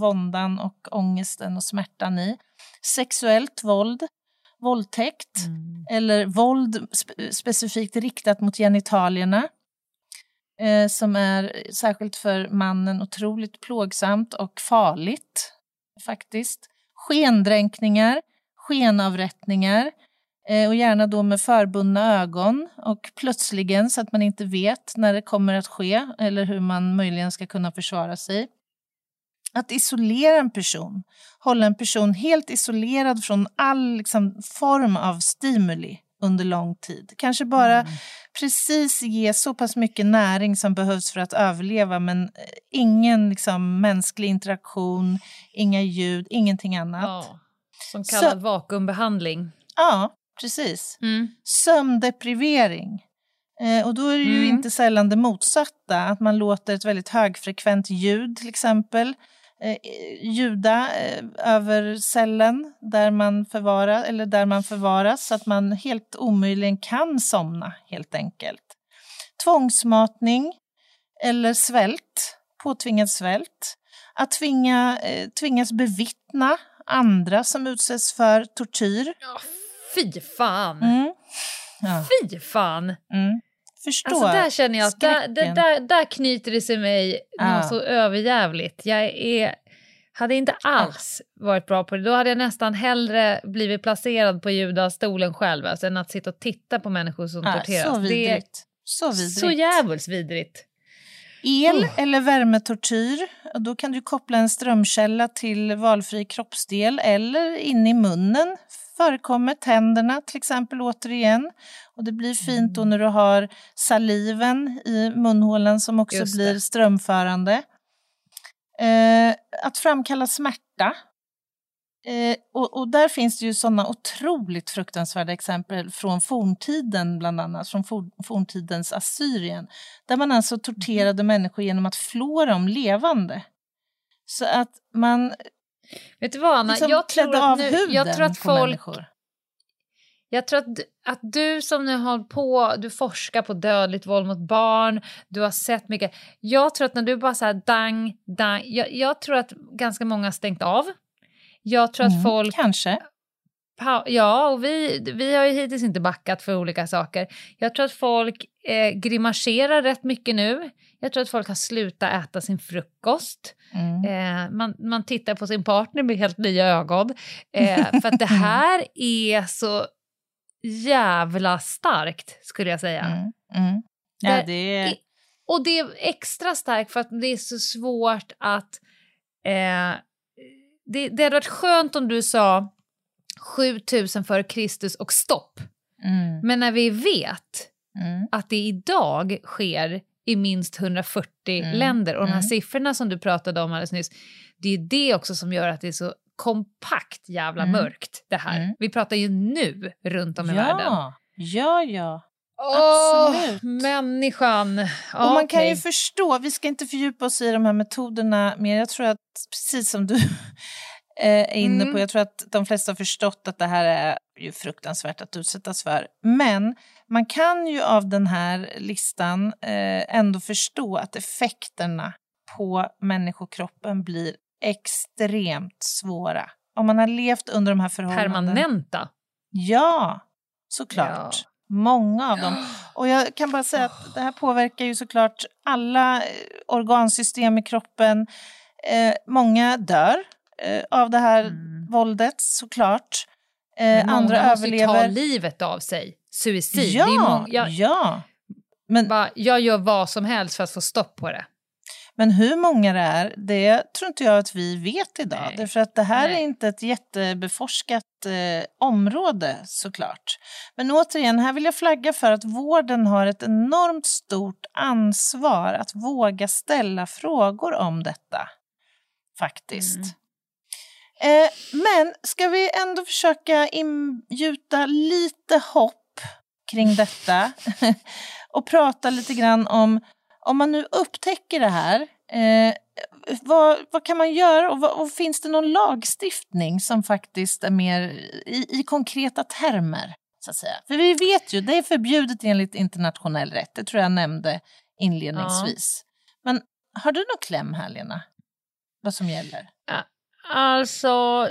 våndan och ångesten och smärtan i. Sexuellt våld, våldtäkt eller våld spe- specifikt riktat mot genitalierna eh, som är särskilt för mannen otroligt plågsamt och farligt faktiskt. Skendränkningar, skenavrättningar och gärna då med förbundna ögon och plötsligen så att man inte vet när det kommer att ske eller hur man möjligen ska kunna försvara sig. Att isolera en person, hålla en person helt isolerad från all liksom, form av stimuli under lång tid. Kanske bara precis ge så pass mycket näring som behövs för att överleva men eh, ingen liksom, mänsklig interaktion, inga ljud, ingenting annat.
Ja, som kallad
Så-
vakuumbehandling.
Ja, precis.
Mm.
Sömndeprivering. Eh, och då är det ju
Mm.
inte sällan det motsatta, att man låter ett väldigt högfrekvent ljud till exempel eh, ljuda eh, över cellen där man, förvarar, eller där man förvaras så att man helt omöjligen kan somna helt enkelt. Tvångsmatning eller svält, påtvingad svält. Att tvinga, eh, tvingas bevittna andra som utsätts för tortyr.
Ja, fy fan!
Mm. Ja.
Fy fan!
Mm. Förstå
Alltså där känner jag att där, där, där, knyter det sig mig
Ja.
något så överjävligt. Jag är, hade inte alls varit bra på det. Då hade jag nästan hellre blivit placerad på Judastolen själv alltså, än att sitta och titta på människor som
Ja,
torteras.
så
det är
vidrigt. Så vidrigt.
så jävligt vidrigt.
El
Oh.
eller värmetortyr, då kan du koppla en strömkälla till valfri kroppsdel eller in i munnen. Förekommer tänderna till exempel återigen. Och det blir fint då när du har saliven i munhålan som också blir strömförande. Eh, att framkalla smärta. Eh, och, och där finns det ju sådana otroligt fruktansvärda exempel från forntiden, bland annat från for, forntidens Assyrien, där man alltså torterade människor genom att flå dem levande. Så att man
Vet du vad Anna,
liksom
jag tror att nu, jag tror att folk
människor.
Jag tror att, att du som nu har på, du forskar på dödligt våld mot barn, du har sett mycket. Jag tror att när du bara så här dang, dang, jag, jag tror att ganska många har stängt av. Jag tror
Mm,
att folk
Kanske.
Ja, och vi, vi har ju hittills inte backat för olika saker. Jag tror att folk eh, grimaserar rätt mycket nu. Jag tror att folk har slutat äta sin frukost.
Mm.
Eh, man, man tittar på sin partner med helt nya ögon. Eh, för att det här är så jävla starkt, skulle jag säga.
Mm. Mm. Ja,
Det-
det är...
Och det är extra starkt för att det är så svårt att... Eh, det, det hade varit skönt om du sa 7000 före Kristus och stopp.
Mm.
Men när vi vet
Mm.
att det idag sker i minst 140
Mm.
länder och de här
Mm.
siffrorna som du pratade om alldeles nyss, det är det också som gör att det är så kompakt jävla
Mm.
mörkt det här.
Mm.
Vi pratar ju nu runt om i världen.
Ja, ja, ja.
Åh,
absolut.
människan!
Och man kan ju förstå, vi ska inte fördjupa oss i de här metoderna mer. Jag tror att, precis som du är inne
Mm.
på, jag tror att de flesta har förstått att det här är ju fruktansvärt att utsättas för. Men man kan ju av den här listan eh, ändå förstå att effekterna på människokroppen blir extremt svåra. Om man har levt under de här förhållandena.
Permanenta.
Ja, såklart. Många av dem. Och jag kan bara säga att det här påverkar ju såklart alla eh, organsystem i kroppen. Eh, många dör eh, av det här
Mm.
våldet såklart. Eh,
Men många
andra
måste ta
överlever.
livet av sig. Suicid.
Ja,
många, jag,
ja. Men,
bara, jag gör vad som helst för att få stopp på det.
men hur många det är, det tror inte jag att vi vet idag.
Nej.
Därför att det här
Nej.
är inte ett jättebeforskat eh, område såklart. Men återigen, här vill jag flagga för att vården har ett enormt stort ansvar att våga ställa frågor om detta. Faktiskt.
Mm.
Eh, men ska vi ändå försöka ingjuta lite hopp kring detta och prata lite grann om, om man nu upptäcker det här, eh, vad, vad kan man göra och, vad, och finns det någon lagstiftning som faktiskt är mer i, i konkreta termer? Så att säga. För vi vet ju, det är förbjudet enligt internationell rätt, det tror jag nämnde inledningsvis. Men har du någon kläm här Lena? Vad som gäller?
Alltså,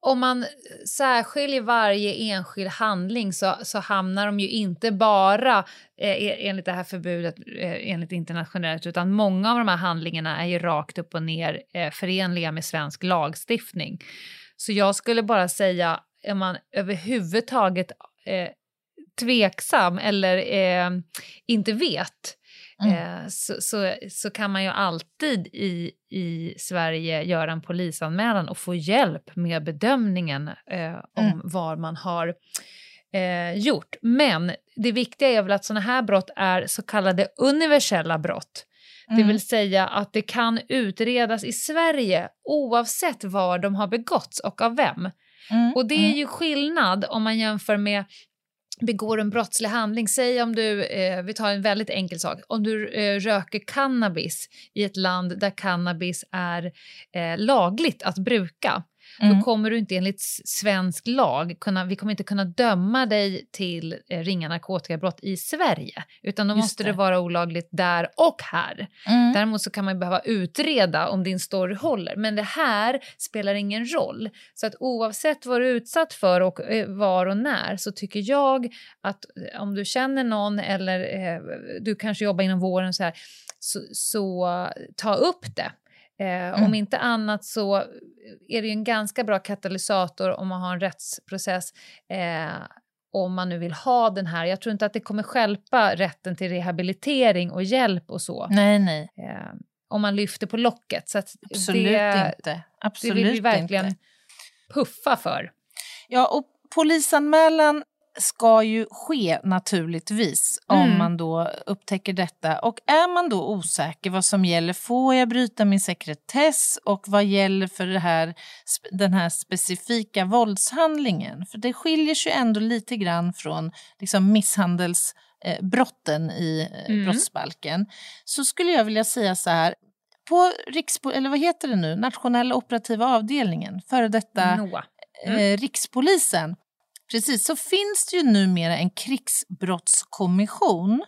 om man särskiljer varje enskild handling så, så hamnar de ju inte bara eh, e-, enligt det här förbudet eh, enligt internationellt utan många av de här handlingarna är ju rakt upp och ner eh, förenliga med svensk lagstiftning. Så jag skulle bara säga, är man överhuvudtaget eh, tveksam eller eh, inte vet
Mm.
eh, så, så, så kan man ju alltid i, i Sverige göra en polisanmälan och få hjälp med bedömningen eh, om
Mm.
vad man har eh, gjort. Men det viktiga är väl att sådana här brott är så kallade universella brott. Det
Mm.
vill säga att det kan utredas i Sverige oavsett var de har begåtts och av vem.
Mm,
Och det
mm.
är ju skillnad om man jämför med begår en brottslig handling. Säg om du, eh, vi tar en väldigt enkel sak, om du eh, röker cannabis i ett land där cannabis är eh, lagligt att bruka.
Mm.
Då kommer du inte enligt svensk lag kunna, vi kommer inte kunna döma dig till eh, ringa narkotikabrott i Sverige, utan då
Just
måste
det.
det vara olagligt där och här.
Mm.
Däremot så kan man behöva utreda om din story håller. Men det här spelar ingen roll. Så att oavsett vad du är utsatt för och eh, var och när så tycker jag att eh, om du känner någon eller eh, du kanske jobbar inom vården så här så, så eh, ta upp det. Eh, Om
Mm.
inte annat så är det ju en ganska bra katalysator om man har en rättsprocess eh, om man nu vill ha den här. Jag tror inte att det kommer skälpa rätten till rehabilitering och hjälp och så
Nej, nej.
eh, om man lyfter på locket. Så
Absolut
det,
inte.
det
Absolut
vill vi verkligen
inte.
puffa för.
Ja, och polisanmälan ska ju ske naturligtvis om
Mm.
man då upptäcker detta. Och är man då osäker vad som gäller, får jag bryta min sekretess och vad gäller för det här, den här specifika våldshandlingen? För det skiljer sig ändå lite grann från liksom, misshandelsbrotten i eh,
Mm.
brottsbalken. Så skulle jag vilja säga så här, på Rikspo- eller vad heter det nu, nationella operativa avdelningen, före detta
Noah.
eh, Rikspolisen. Precis, så finns det ju numera en krigsbrottskommission.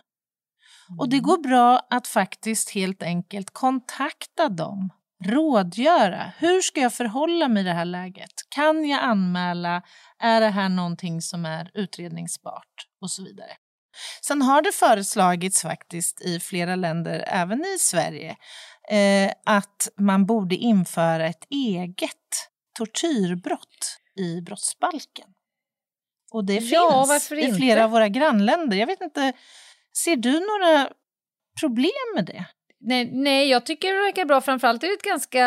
Och det går bra att faktiskt helt enkelt kontakta dem, rådgöra. Hur ska jag förhålla mig i det här läget? Kan jag anmäla? Är det här någonting som är utredningsbart? Och så vidare. Sen har det föreslagits faktiskt i flera länder, även i Sverige, eh, att man borde införa ett eget tortyrbrott i brottsbalken. Och det
Ja,
finns i
inte?
flera av våra grannländer. Jag vet inte, ser du några problem med det?
Nej, nej, jag tycker det verkar bra. Framförallt är det ett ganska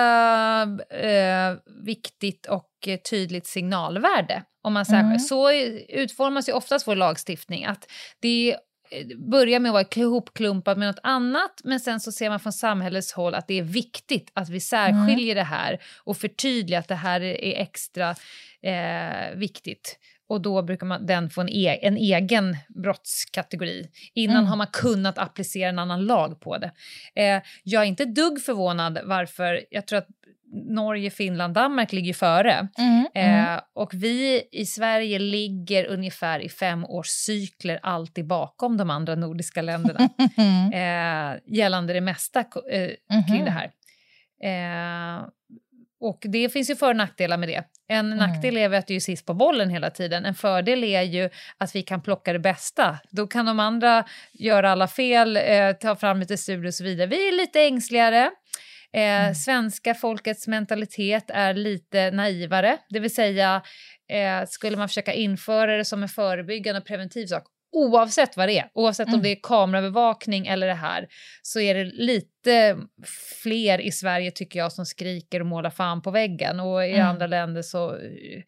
eh, viktigt och tydligt signalvärde. Om man säger.
Mm.
Så utformas ju oftast vår lagstiftning. Att det eh, börjar med att vara ihopklumpat med något annat men sen så ser man från samhällets håll att det är viktigt att vi särskiljer det här och förtydligar att det här är extra eh, viktigt. Och då brukar man, den få en, e en egen brottskategori. Innan
Mm.
har man kunnat applicera en annan lag på det. Eh, jag är inte dugg förvånad varför, jag tror att Norge, Finland, Danmark ligger före. Eh, och vi i Sverige ligger ungefär i femårscykler alltid bakom de andra nordiska länderna
Mm.
eh, gällande det mesta eh, kring det här. Och det finns ju för och nackdelar med det. En nackdel är att du är sist på bollen hela tiden. En fördel är ju att vi kan plocka det bästa. Då kan de andra göra alla fel, eh, ta fram lite studier och så vidare. Vi är lite ängsligare. Eh, Svenska folkets mentalitet är lite naivare. Det vill säga, eh, skulle man försöka införa det som en förebyggande och preventiv sak Oavsett vad det är, oavsett om
Mm.
det är kameraövervakning eller det här, så är det lite fler i Sverige tycker jag som skriker och målar fan på väggen och i
Mm.
andra länder så eh,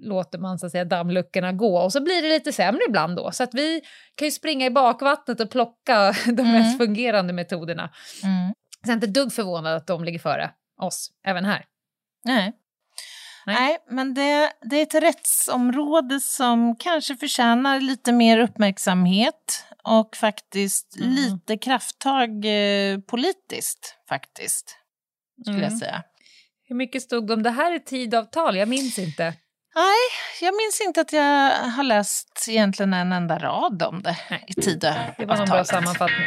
låter man så att säga dammluckorna gå och så blir det lite sämre ibland då. Så att vi kan ju springa i bakvattnet och plocka de
Mm.
mest fungerande metoderna.
Mm.
Så jag är inte dugg förvånad att de ligger före oss, även här.
Nej.
Nej.
Nej. men det, det är ett rättsområde som kanske förtjänar lite mer uppmärksamhet och faktiskt
Mm.
lite krafttag eh, politiskt, faktiskt, skulle
Mm.
jag säga.
Hur mycket stod det om det här i tidavtal? Jag minns inte.
Nej, jag minns inte att jag har läst egentligen en enda rad om det
Nej.
i Tidöavtalet.
Det var en bra sammanfattning.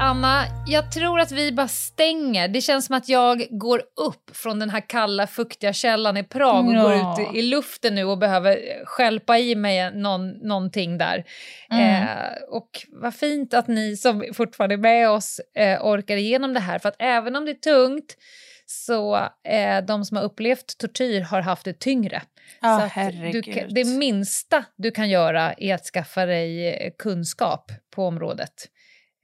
Anna. Jag tror att vi bara stänger. Det känns som att jag går upp från den här kalla, fuktiga källan i Prag och
Ja.
går ut i luften nu och behöver skälpa i mig någon, någonting där.
Mm.
Eh, och vad fint att ni som fortfarande är med oss eh, orkar igenom det här. För att även om det är tungt så eh, de som har upplevt tortyr har haft det tyngre.
Ja,
så du, det minsta du kan göra är att skaffa dig eh, kunskap på området.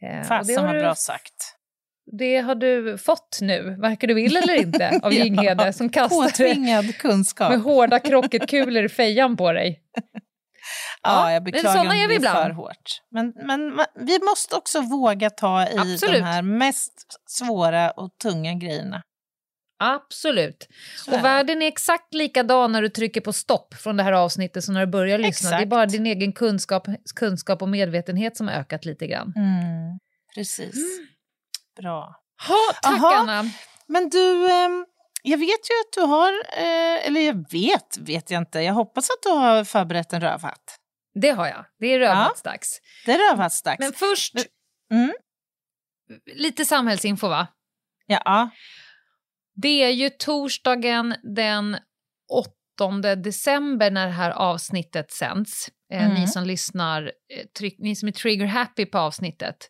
Eh,
Fasen
har
vad
du-
bra sagt.
Det har du fått nu, varken du vill eller inte, av
Ja,
Ginghede som kastar
Påtvingad kunskap.
med hårda krocketkulor i fejan på dig.
Ja,
Ja,
jag beklagar om
är
det
ibland.
för hårt. Men, men vi måste också våga ta i
Absolut.
de här mest svåra och tunga grejerna.
Absolut.
Så
Och världen är exakt likadan när du trycker på stopp från det här avsnittet som när du börjar lyssna. Det är
Exakt.
bara din egen kunskap, kunskap och medvetenhet som har ökat lite grann.
Mm, precis. Bra.
Ha, tack
Aha.
Anna!
Men du, ehm, jag vet ju att du har, eh, eller jag vet, vet jag inte, jag hoppas att du har förberett en rövhatt.
Det har jag. Det är rövhattsdags.
Det är rövhattsdags.
Men först,
Mm.
lite samhällsinfo va?
Ja,
Det är ju torsdagen den 8 december när det här avsnittet sänds. Eh,
Mm.
Ni som lyssnar, eh, tryck, ni som är trigger happy på avsnittet.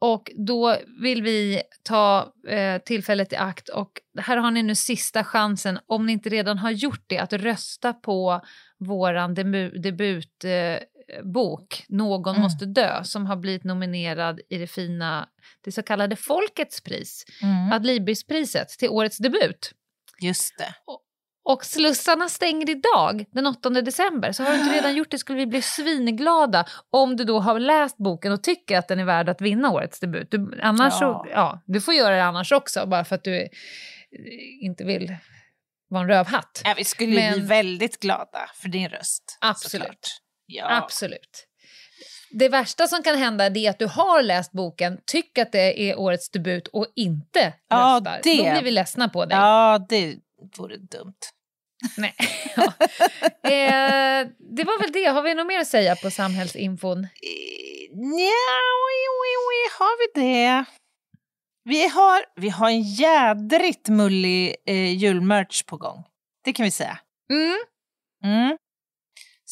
Och då vill vi ta eh, tillfället i akt och här har ni nu sista chansen, om ni inte redan har gjort det, att rösta på våran debut, debut eh, bok, Någon
Mm.
måste dö, som har blivit nominerad i det fina, det så kallade Folkets pris,
Mm.
Adlibrispriset, till årets debut.
Just det.
Och slussarna stänger idag, den 8 december. Så har du inte redan gjort det skulle vi bli svinglada om du då har läst boken och tycker att den är värd att vinna årets debut. Du, annars
Ja.
Så, ja, du får göra det annars också, bara för att du eh, inte vill vara en rövhatt.
Ja, vi skulle
Men-
bli väldigt glada för din röst.
Absolut.
såklart. Ja.
Absolut. Det värsta som kan hända är att du har läst boken, tycker att det är årets debut och inte
Ja,
röstar.
det-
Då blir vi ledsna på dig.
ja, det vore dumt.
Nej. Ja. Eh, det var väl det. Har vi något mer att säga på samhällsinfon?
Eh, Nja, har vi det? Vi har, vi har en jädrigt mullig eh, julmerch på gång. Det kan vi säga.
Mm.
Mm.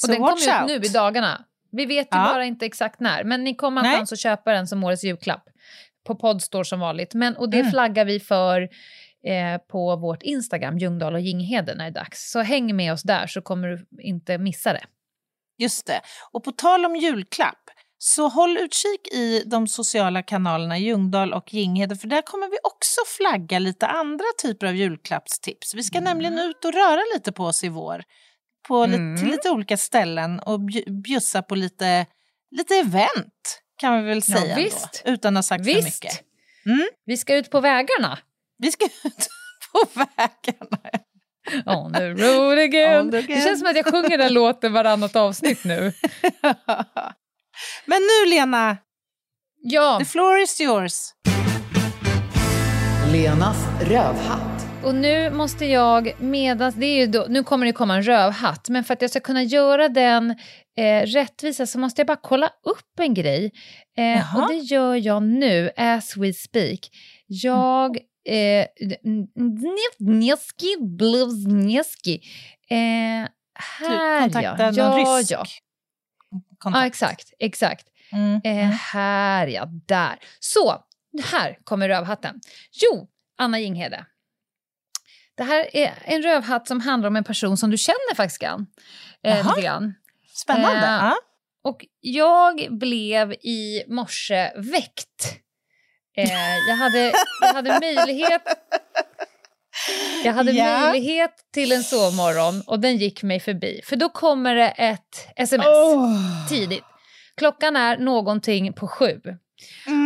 Och
Så
den kommer ut
out.
nu i dagarna. Vi vet ju
Ja.
bara inte exakt när, men ni kommer ha chans att köpa den som årets julklapp. På Podstore som vanligt. Men, och det
Mm.
flaggar vi för eh, på vårt Instagram, Ljungdahl och Ginghede, när det är dags. Så häng med oss där så kommer du inte missa det.
Just det. Och på tal om julklapp, så håll utkik i de sociala kanalerna Ljungdahl och Ginghede för där kommer vi också flagga lite andra typer av julklappstips. Vi ska
Mm.
nämligen ut och röra lite på oss i vår. På
Mm.
till lite olika ställen och bju- bjussa på lite, lite event kan vi väl
Ja,
säga ändå,
visst.
utan att ha sagt för
Visst!
mycket. Mm.
Vi ska ut på vägarna.
Vi ska ut på vägarna.
On the road again.
On the
Det känns som att jag sjunger den låten varannat avsnitt nu.
Men nu Lena,
Ja,
the floor is yours.
Lenas rövhatt.
Och nu måste jag medans, det är ju då, nu kommer det komma en rövhatt, men för att jag ska kunna göra den eh, rättvisa så måste jag bara kolla upp en grej. Eh, och det gör jag nu, as we speak. Jag... Eh, Njeski, Bluzneski. Eh,
Du
här
kontaktar
ja.
någon
Ja,
rysk
ja.
kontakt.
ja, exakt. exakt.
Mm.
Eh, här ja, där. Så, här kommer rövhatten. Jo, Anna Jinghede. Det här är en rövhatt som handlar om en person som du känner faktiskt grann. Eh, grann.
Spännande.
Eh,
ja.
Och jag blev i morse väckt. Eh, jag, hade, jag hade möjlighet jag hade
Ja.
möjlighet till en sovmorgon och den gick mig förbi. För då kommer det ett sms tidigt. Klockan är någonting på sju.
Mm.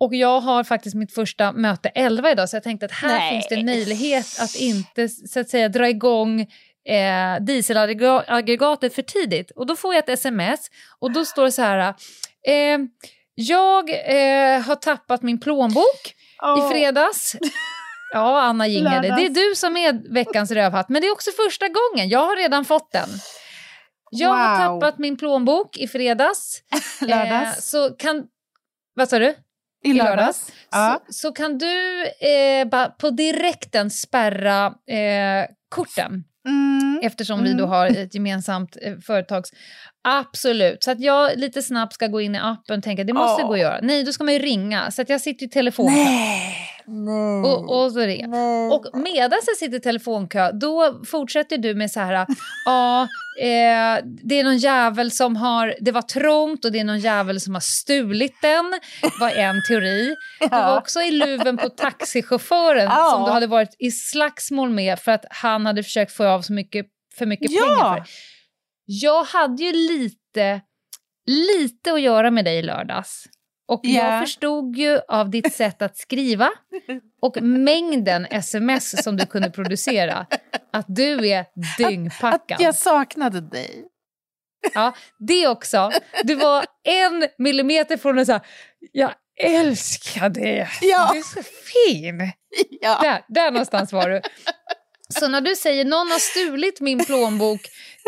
Och jag har faktiskt mitt första möte 11 idag så jag tänkte att här
Nej.
finns det en möjlighet att inte så att säga dra igång eh, dieselaggregatet för tidigt. Och då får jag ett sms och då står det så här. Eh, jag eh, har tappat min plånbok i fredags. Ja, Anna Jinghede, det är du som är veckans rövhatt. Men det är också första gången. Jag har redan fått den. Jag har
Wow.
tappat min plånbok i fredags.
Lördags.
Eh, så kan... Vad sa du?
I lördags. Ja.
Så, så kan du eh, på direkten spärra eh, korten
Mm.
eftersom vi då
Mm.
har ett gemensamt eh, företags... Absolut. Så att jag lite snabbt ska gå in i appen och tänka det måste
Åh.
gå att göra. Nej, då ska man ju ringa. Så att jag sitter i telefonkö.
Nej. Nej.
Och, och så ringer.
Nej.
Och medan jag sitter i telefonkö, då fortsätter du med så här, ja, eh, det är någon jävel som har, det var trångt och det är någon jävel som har stulit den, var en teori. Du var också i luven på taxichauffören
Ja.
som du hade varit i slagsmål med för att han hade försökt få av så mycket, för mycket
Ja.
pengar för. Jag hade ju lite, lite att göra med dig i lördags. Och
Ja.
jag förstod ju av ditt sätt att skriva och mängden sms som du kunde producera att du är dyngpackad.
Att jag saknade dig.
Ja, det också. Du var en millimeter från att säga jag älskar det.
Ja.
Du är så fin.
Ja.
Där, där någonstans var du. Så när du säger någon har stulit min plånbok,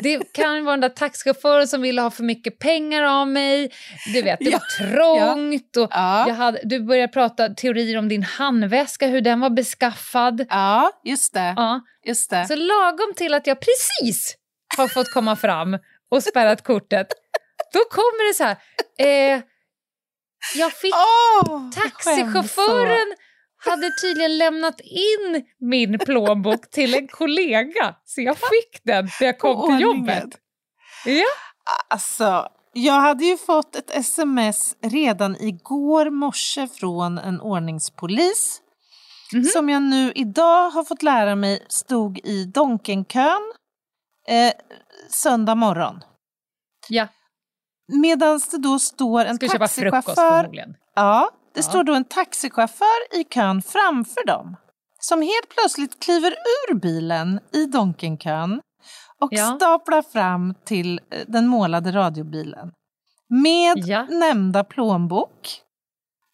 det kan vara den där taxichauffören som ville ha för mycket pengar av mig. Du vet, det
Ja.
var trångt och
Ja.
jag hade, du började prata teorier om din handväska, hur den var beskaffad.
ja, just det.
Ja.
Just det.
Så lagom till att jag precis har fått komma fram och spärrat kortet, då kommer det så här. Eh, jag fick
Åh,
Taxichauffören hade tydligen lämnat in min plånbok till en kollega, så jag fick den när jag kom till jobbet. Ja,
Alltså, Jag hade ju fått ett sms redan igår morse från en ordningspolis
Mhm.
som jag nu idag har fått lära mig stod i Donkenkön eh, söndag morgon.
Ja,
Medan det då står en
ska köpa frukost
taxichaufför
förmodligen.
Ja, det står då en taxichaufför i kön framför dem som helt plötsligt kliver ur bilen i Donkenkön och
Ja.
staplar fram till eh, den målade radiobilen med
Ja.
nämnda plånbok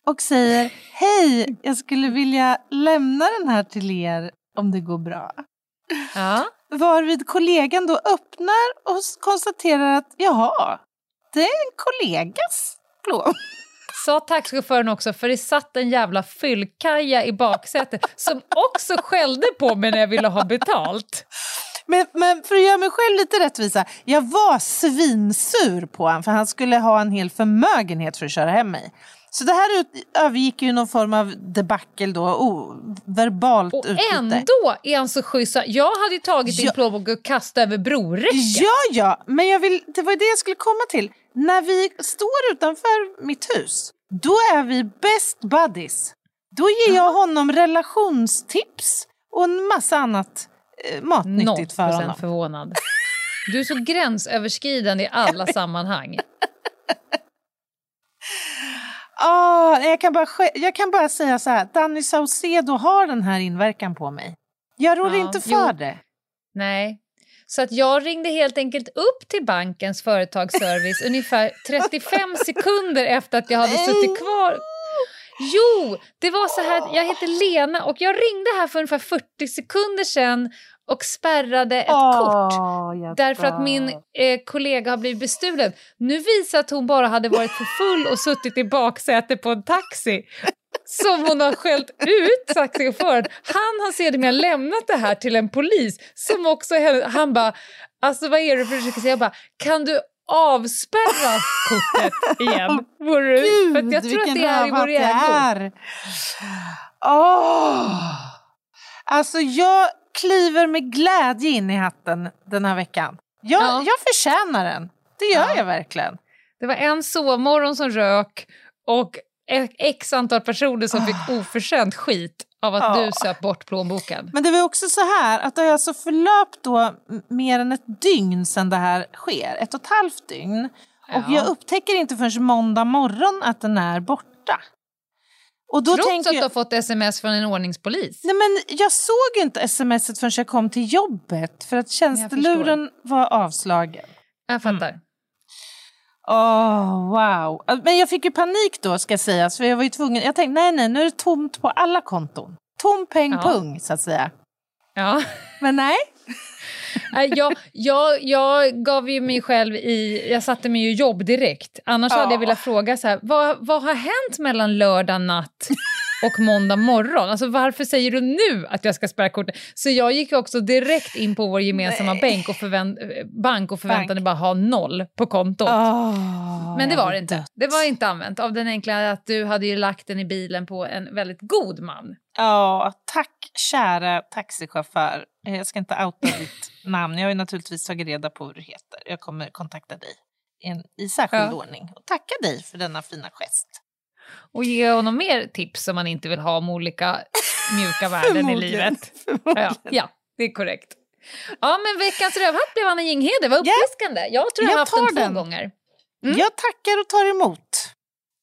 och säger Hej, jag skulle vilja lämna den här till er om det går bra.
Ja.
Varvid kollegan då öppnar och konstaterar att jaha, det är en kollegas plånbok.
Sa taxichauffören också, för det satt en jävla fyllkaja i baksätet som också skällde på mig när jag ville ha betalt.
Men, men för att göra mig själv lite rättvisa, jag var svinsur på honom för han skulle ha en hel förmögenhet för att köra hem mig. Så det här övergick ju någon form av debacle då, oh, verbalt
Och
utbyte.
ändå är han så schysst. Jag hade ju tagit din
Ja.
plånbok och kastat över broräcket.
Ja, ja, men jag vill, det var ju det jag skulle komma till. När vi står utanför mitt hus, då är vi best buddies. Då ger jag honom relationstips och en massa annat eh, matnyttigt för
0%
honom.
förvånad. Du är så gränsöverskridande i alla sammanhang.
Ah, jag, kan bara, jag kan bara säga så här, Danny Saucedo har den här inverkan på mig. Jag rår
Ja,
inte för
jo.
det.
Nej. Så att jag ringde helt enkelt upp till bankens företagsservice ungefär 35 sekunder efter att jag hade suttit kvar. Jo, det var så här, jag heter Lena och jag ringde här för ungefär 40 sekunder sedan och spärrade ett kort.
jag
Därför att min eh, kollega har blivit bestulen. Nu visar att hon bara hade varit för full och suttit i baksätet på en taxi. Som hon har skällt ut taxichauffören. Han har sedermera lämnat det här till en polis som också, han bara, alltså vad är det du försöker säga? Jag bara, kan du avspärra kortet igen? Vore du?
Gud,
För jag tror att det är i vår ägo.
Åh! Alltså jag kliver med glädje in i hatten den här veckan. Jag,
Ja.
jag förtjänar den. Det gör
Ja.
jag verkligen.
Det var en sovmorgon som rök och x antal personer som fick oförtjänt skit av att
Ja.
du söp bort plånboken.
Men det var också så här att det har alltså förlöpt då mer än ett dygn sedan det här sker. Ett och ett halvt dygn. Och
Ja.
jag upptäcker inte förrän måndag morgon att den är borta. Och då
Trots
tänker
att du har fått sms från en ordningspolis.
Nej, men jag såg inte smset förrän jag kom till jobbet för att tjänsteluren var avslagen.
Jag fattar.
Åh, wow. Men jag fick ju panik då ska sägas för jag var ju tvungen. Jag tänkte nej, nej, nu är det tomt på alla konton. Tom peng
Ja.
pung så att säga.
Ja.
Men nej.
Nej, jag, jag, jag gav ju mig själv i... Jag satte mig i jobb direkt. Annars
Ja.
hade jag velat fråga så här, vad, vad har hänt mellan lördag natt och måndag morgon? Alltså varför säger du nu att jag ska spärra kortet? Så jag gick också direkt in på vår gemensamma bank och, förvänt, bank och förväntade
Bank.
bara ha noll på kontot.
Åh,
Men det var det inte. Det var inte använt av den enkla att du hade ju lagt den i bilen på en väldigt god man.
Ja, tack kära taxichaufför. Jag ska inte outa ditt namn. Jag har ju naturligtvis tagit reda på vad du heter. Jag kommer kontakta dig i, en, i särskild
Ja.
ordning och tacka dig för denna fina gest.
Och ge honom mer tips om man inte vill ha om olika mjuka värden i livet. Ja, ja, det är korrekt. Ja, men veckans rövhatt blev Anna Jinghede. Vad uppfriskande. Jag tror jag,
Jag
har haft den två
den.
gånger. Mm.
Jag tackar och tar emot.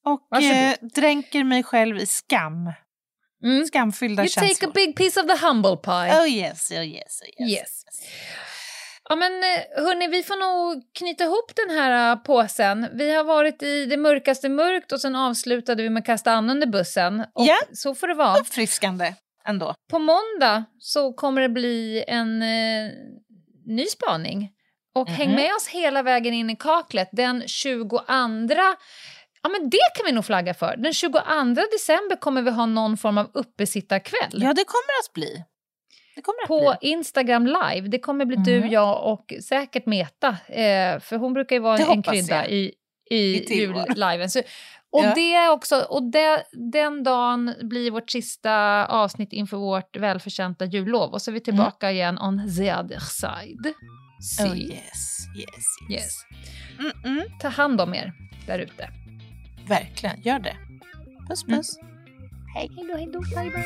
Och eh, dränker mig själv i skam.
Mm.
Skamfyllda
You take
känslor.
a big piece of the humble pie.
Oh yes, oh yes, oh yes.
Yes. Ja, men eh, hörni, vi får nog knyta ihop den här eh, påsen. Vi har varit i det mörkaste mörkt och sen avslutade vi med att kasta an under bussen. Och
Ja.
Så får det vara.
Uppfriskande ändå.
På måndag så kommer det bli en eh, ny spaning. Och häng
Mhm.
med oss hela vägen in i kaklet den 22... Ja, men det kan vi nog flagga för. Den 22 december kommer vi ha någon form av uppesittarkväll.
Ja, det kommer att bli. Det kommer att
på
bli.
Instagram live. Det kommer bli du,
Mhm.
jag och säkert Meta. Eh, för hon brukar ju vara
Det
en, krydda
jag.
i, i,
I
julliven. Och
Ja.
det är också, och det, den dagen blir vårt sista avsnitt inför vårt välförtjänta jullov. Och så är vi tillbaka igen on the other side. Si.
Oh yes, yes, yes.
yes.
Mm-mm.
Ta hand om er där ute.
Verkligen, gör det. Puss puss.
Hej då, hej då, bye bye.